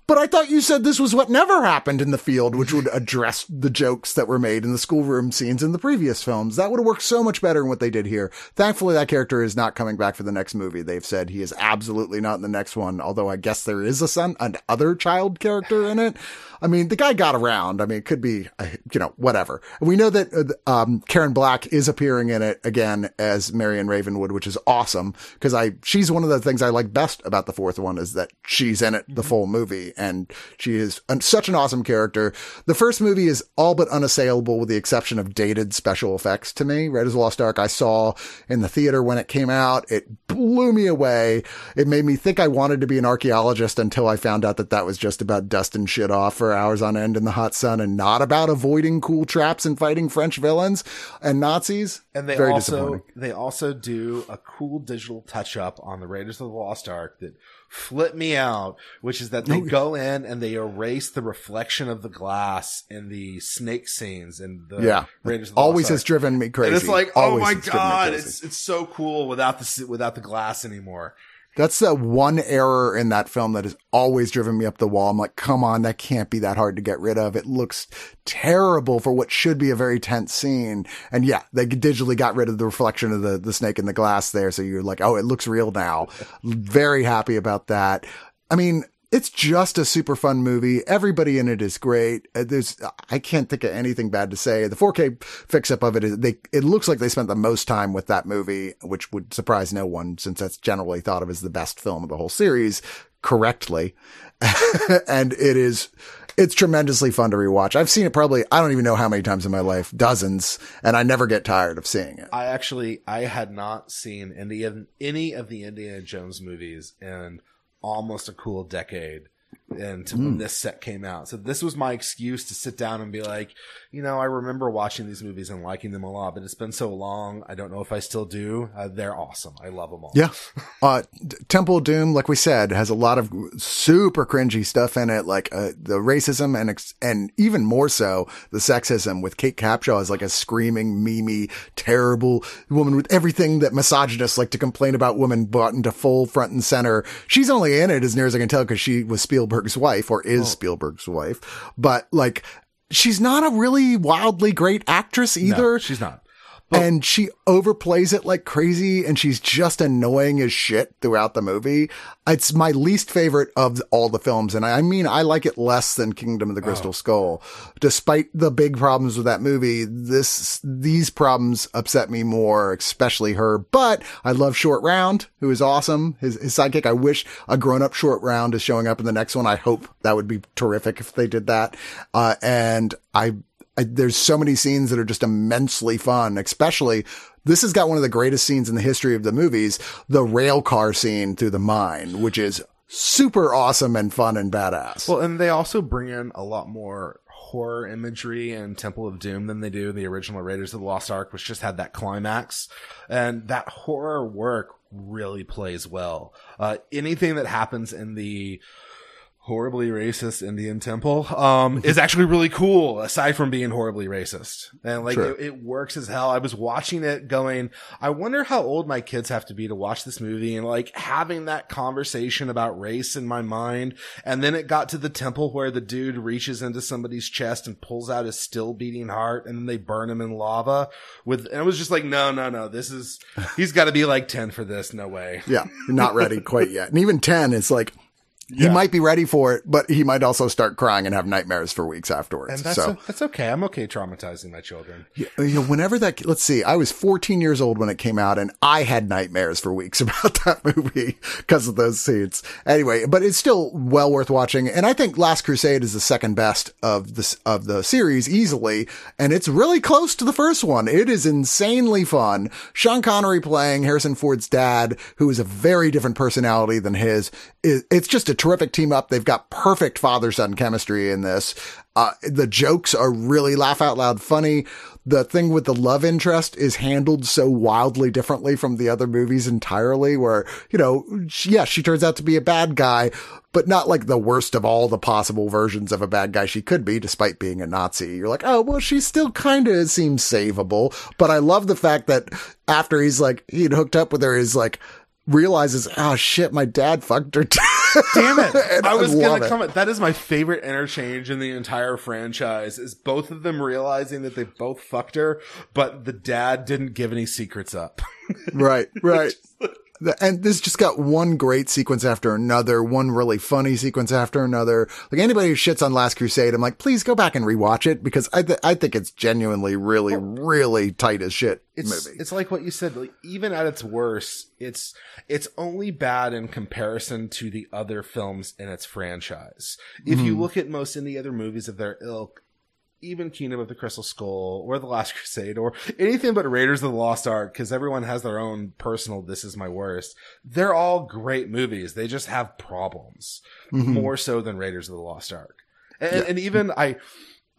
but I thought you said this was what never happened in the field, which would address the jokes that were made in the schoolroom scenes in the previous films. That would have worked so much better than what they did here. Thankfully, that character is not coming back for the next movie. They've said he is absolutely not in the next one, although I guess there is a son, an other child character in it. I mean, the guy got around. I mean, it could be, uh, you know, whatever. We know that uh, um, Karen Black is appearing in it again as Marion Ravenwood, which is awesome because I she's one of the things I like best about the fourth one is that she's in it the full movie and she is an, such an awesome character. The first movie is all but unassailable with the exception of dated special effects to me. Raiders Lost Ark I saw in the theater when it came out. It blew me away. It made me think I wanted to be an archaeologist until I found out that that was just about dusting shit off for hours on end in the hot sun and not about avoiding cool traps and fighting French villains and Nazis. And they Very also they also do a cool digital touch up on the Raiders of the Lost Ark that flip me out, which is that they Oh, go in and they erase the reflection of the glass in the snake scenes and the Yeah. Raiders of the Always Lost has driven me crazy. And it's like, oh my has driven me god, it's it's so cool without the without the glass anymore. That's the one error in that film that has always driven me up the wall. I'm like, come on, that can't be that hard to get rid of. It looks terrible for what should be a very tense scene. And yeah, they digitally got rid of the reflection of the, the snake in the glass there. So you're like, oh, it looks real now. very happy about that. I mean, it's just a super fun movie. Everybody in it is great. Uh, There's, I can't think of anything bad to say. The 4K fix up of it is they, it looks like they spent the most time with that movie, which would surprise no one since that's generally thought of as the best film of the whole series correctly. and it is, it's tremendously fun to rewatch. I've seen it probably, I don't even know how many times in my life, dozens, and I never get tired of seeing it. I actually I had not seen any of any of the Indiana Jones movies in almost a cool decade. And Hmm. when this set came out, so this was my excuse to sit down and be like, you know, I remember watching these movies and liking them a lot, but it's been so long. I don't know if I still do. Uh, they're awesome. I love them all. Yeah. Uh, Temple of Doom, like we said, has a lot of super cringy stuff in it, like uh, the racism and ex- and even more so the sexism with Kate Capshaw as like a screaming, memey, terrible woman with everything that misogynists like to complain about women brought into full front and center. She's only in it as near as I can tell because she was Spielberg's wife or is oh. Spielberg's wife, but like she's not a really wildly great actress either. No, she's not and she overplays it like crazy and she's just annoying as shit throughout the movie. It's my least favorite of all the films. And I mean, I like it less than Kingdom of the Crystal oh. Skull. Despite the big problems with that movie, this, these problems upset me more, especially her. But I love Short Round, who is awesome. His, his sidekick. I wish a grown up Short Round is showing up in the next one. I hope that would be terrific if they did that. Uh, and I I, there's so many scenes that are just immensely fun, especially this has got one of the greatest scenes in the history of the movies, the rail car scene through the mine, which is super awesome and fun and badass. Well, and they also bring in a lot more horror imagery and Temple of Doom than they do in the original Raiders of the Lost Ark, which just had that climax. And that horror work really plays well. Uh, anything that happens in the horribly racist Indian temple um is actually really cool aside from being horribly racist. And like it, it, works as hell. I was watching it going i wonder how old my kids have to be to watch this movie and like having that conversation about race in my mind. And then it got to the temple where the dude reaches into somebody's chest and pulls out his still beating heart and then they burn him in lava with and it was just like no no no. This is he's got to be like 10 for this. No way. Yeah. Not ready quite yet. And even 10 it's like he might be ready for it, but he might also start crying and have nightmares for weeks afterwards. And that's, so a, that's okay. I'm okay traumatizing my children. Yeah, you know, whenever that, let's see, I was 14 years old when it came out and I had nightmares for weeks about that movie because of those scenes. Anyway, but it's still well worth watching. And I think Last Crusade is the second best of this, of the series easily. And it's really close to the first one. It is insanely fun. Sean Connery playing Harrison Ford's dad, who is a very different personality than his. It's just a terrific team up. They've got perfect father son chemistry in this. Uh, the jokes are really laugh out loud funny. The thing with the love interest is handled so wildly differently from the other movies entirely where, you know, yes, yeah, she turns out to be a bad guy, but not like the worst of all the possible versions of a bad guy she could be, despite being a Nazi. You're like, oh, well, she still kind of seems savable. But I love the fact that after he's like, he'd hooked up with her, he's like, realizes, oh shit, my dad fucked her. Damn it! I was gonna comment. That is my favorite interchange in the entire franchise. Is both of them realizing that they both fucked her, but the dad didn't give any secrets up. right, right and this just got one great sequence after another, one really funny sequence after another. Like anybody who shits on Last Crusade, I'm like, please go back and rewatch it because I th- I think it's genuinely really really tight as shit it's, movie. It's like what you said. Like even at its worst, it's it's only bad in comparison to the other films in its franchise. If mm-hmm. you look at most the other movies of their ilk, even Kingdom of the Crystal Skull or The Last Crusade or anything but Raiders of the Lost Ark, because everyone has their own personal this is my worst. They're all great movies. They just have problems mm-hmm. more so than Raiders of the Lost Ark. And, yeah. and even I,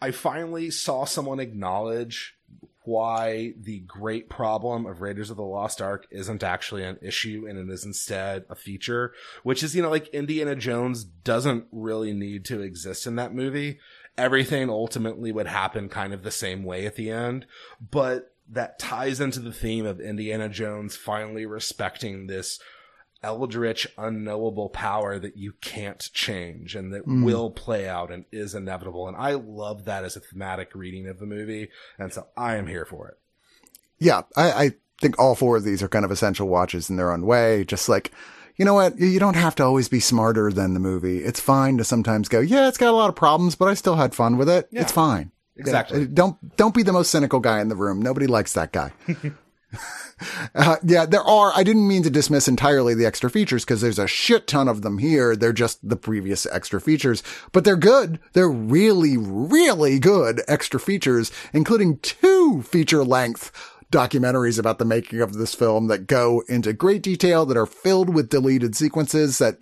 I finally saw someone acknowledge why the great problem of Raiders of the Lost Ark isn't actually an issue and it is instead a feature, which is, you know, like Indiana Jones doesn't really need to exist in that movie everything ultimately would happen kind of the same way at the end, but that ties into the theme of Indiana Jones finally respecting this eldritch, unknowable power that you can't change and that mm. will play out and is inevitable. And I love that as a thematic reading of the movie. And so I am here for it. Yeah. I, I think all four of these are kind of essential watches in their own way. Just like, you know what? You don't have to always be smarter than the movie. It's fine to sometimes go, yeah, it's got a lot of problems, but I still had fun with it. Yeah, it's fine. Exactly. Don't, don't be the most cynical guy in the room. Nobody likes that guy. uh, yeah, there are, I didn't mean to dismiss entirely the extra features because there's a shit ton of them here. They're just the previous extra features, but they're good. They're really, really good extra features, including two feature length documentaries about the making of this film that go into great detail that are filled with deleted sequences that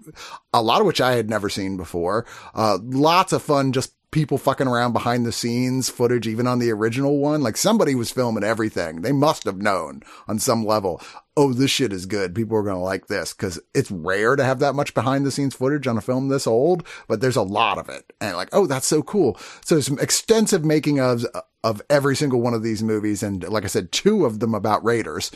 a lot of which I had never seen before. Uh, lots of fun just people fucking around behind the scenes footage, even on the original one. Like somebody was filming everything. They must have known on some level. Oh, this shit is good. People are going to like this because it's rare to have that much behind the scenes footage on a film this old, but there's a lot of it. And like, oh, that's so cool. So there's some extensive making of, of every single one of these movies. And like I said, two of them about Raiders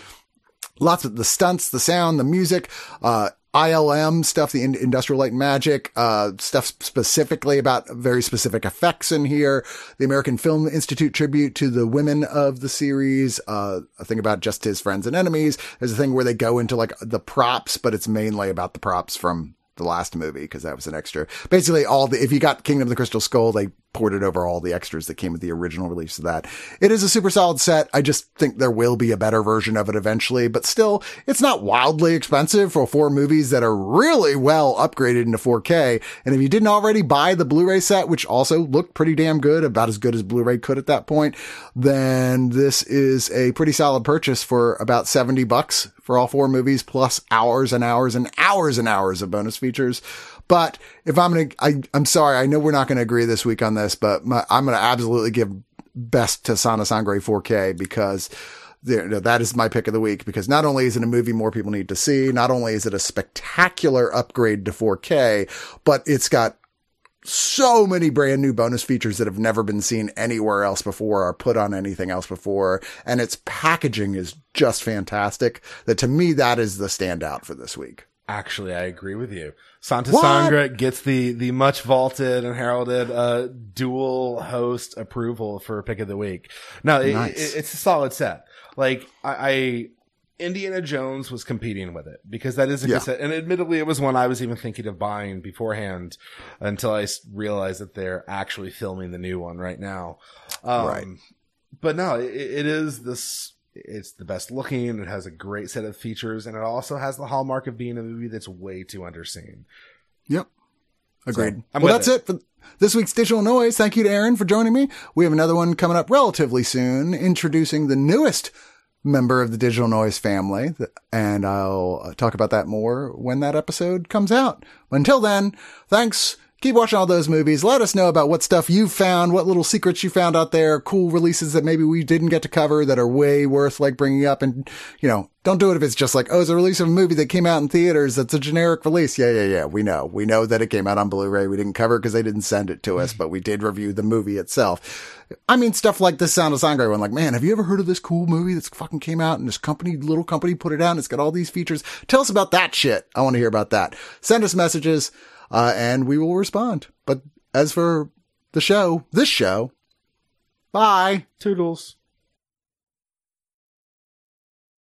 lots of the stunts, the sound, the music, uh, ILM stuff, the industrial light magic, uh, stuff specifically about very specific effects in here. The American Film Institute tribute to the women of the series. Uh, a thing about just his friends and enemies. There's a thing where they go into like the props, but it's mainly about the props from the last movie because that was an extra. Basically, all the if you got Kingdom of the Crystal Skull, they ported over all the extras that came with the original release of that. It is a super solid set. I just think there will be a better version of it eventually, but still, it's not wildly expensive for four movies that are really well upgraded into 4K. And if you didn't already buy the Blu-ray set, which also looked pretty damn good, about as good as Blu-ray could at that point, then this is a pretty solid purchase for about 70 bucks for all four movies plus hours and hours and hours and hours of bonus features. But if I'm going to, I'm sorry, I know we're not going to agree this week on this, but my, I'm going to absolutely give best to Santa Sangre 4K because know, that is my pick of the week because not only is it a movie more people need to see, not only is it a spectacular upgrade to 4K, but it's got so many brand new bonus features that have never been seen anywhere else before or put on anything else before. And its packaging is just fantastic that to me, that is the standout for this week. Actually, I agree with you. Santa what? Sangre gets the, the much vaulted and heralded, uh, dual host approval for pick of the week. No, it, nice. it, it's a solid set. Like, I, I, Indiana Jones was competing with it because that is a yeah. good set. And admittedly, it was one I was even thinking of buying beforehand until I realized that they're actually filming the new one right now. Um, right. But no, it, it is this it's the best looking. It has a great set of features, and it also has the hallmark of being a movie that's way too underseen. Yep, agreed. So, well, that's it. it for this week's digital noise. Thank you to Aaron for joining me. We have another one coming up relatively soon, introducing the newest member of the digital noise family, and I'll uh, talk about that more when that episode comes out. Until then, thanks keep watching all those movies. Let us know about what stuff you found, what little secrets you found out there, cool releases that maybe we didn't get to cover that are way worth like bringing up. And, you know, don't do it if it's just like, oh, it's a release of a movie that came out in theaters. That's a generic release. Yeah, yeah, yeah. We know. We know that it came out on Blu-ray. We didn't cover it because they didn't send it to us, mm. but we did review the movie itself. I mean, stuff like this Santa Sangre one, like, man, have you ever heard of this cool movie that's fucking came out and this company, little company put it out and it's got all these features? Tell us about that shit. I want to hear about that. Send us messages uh, and we will respond. But as for the show, this show, bye. Toodles.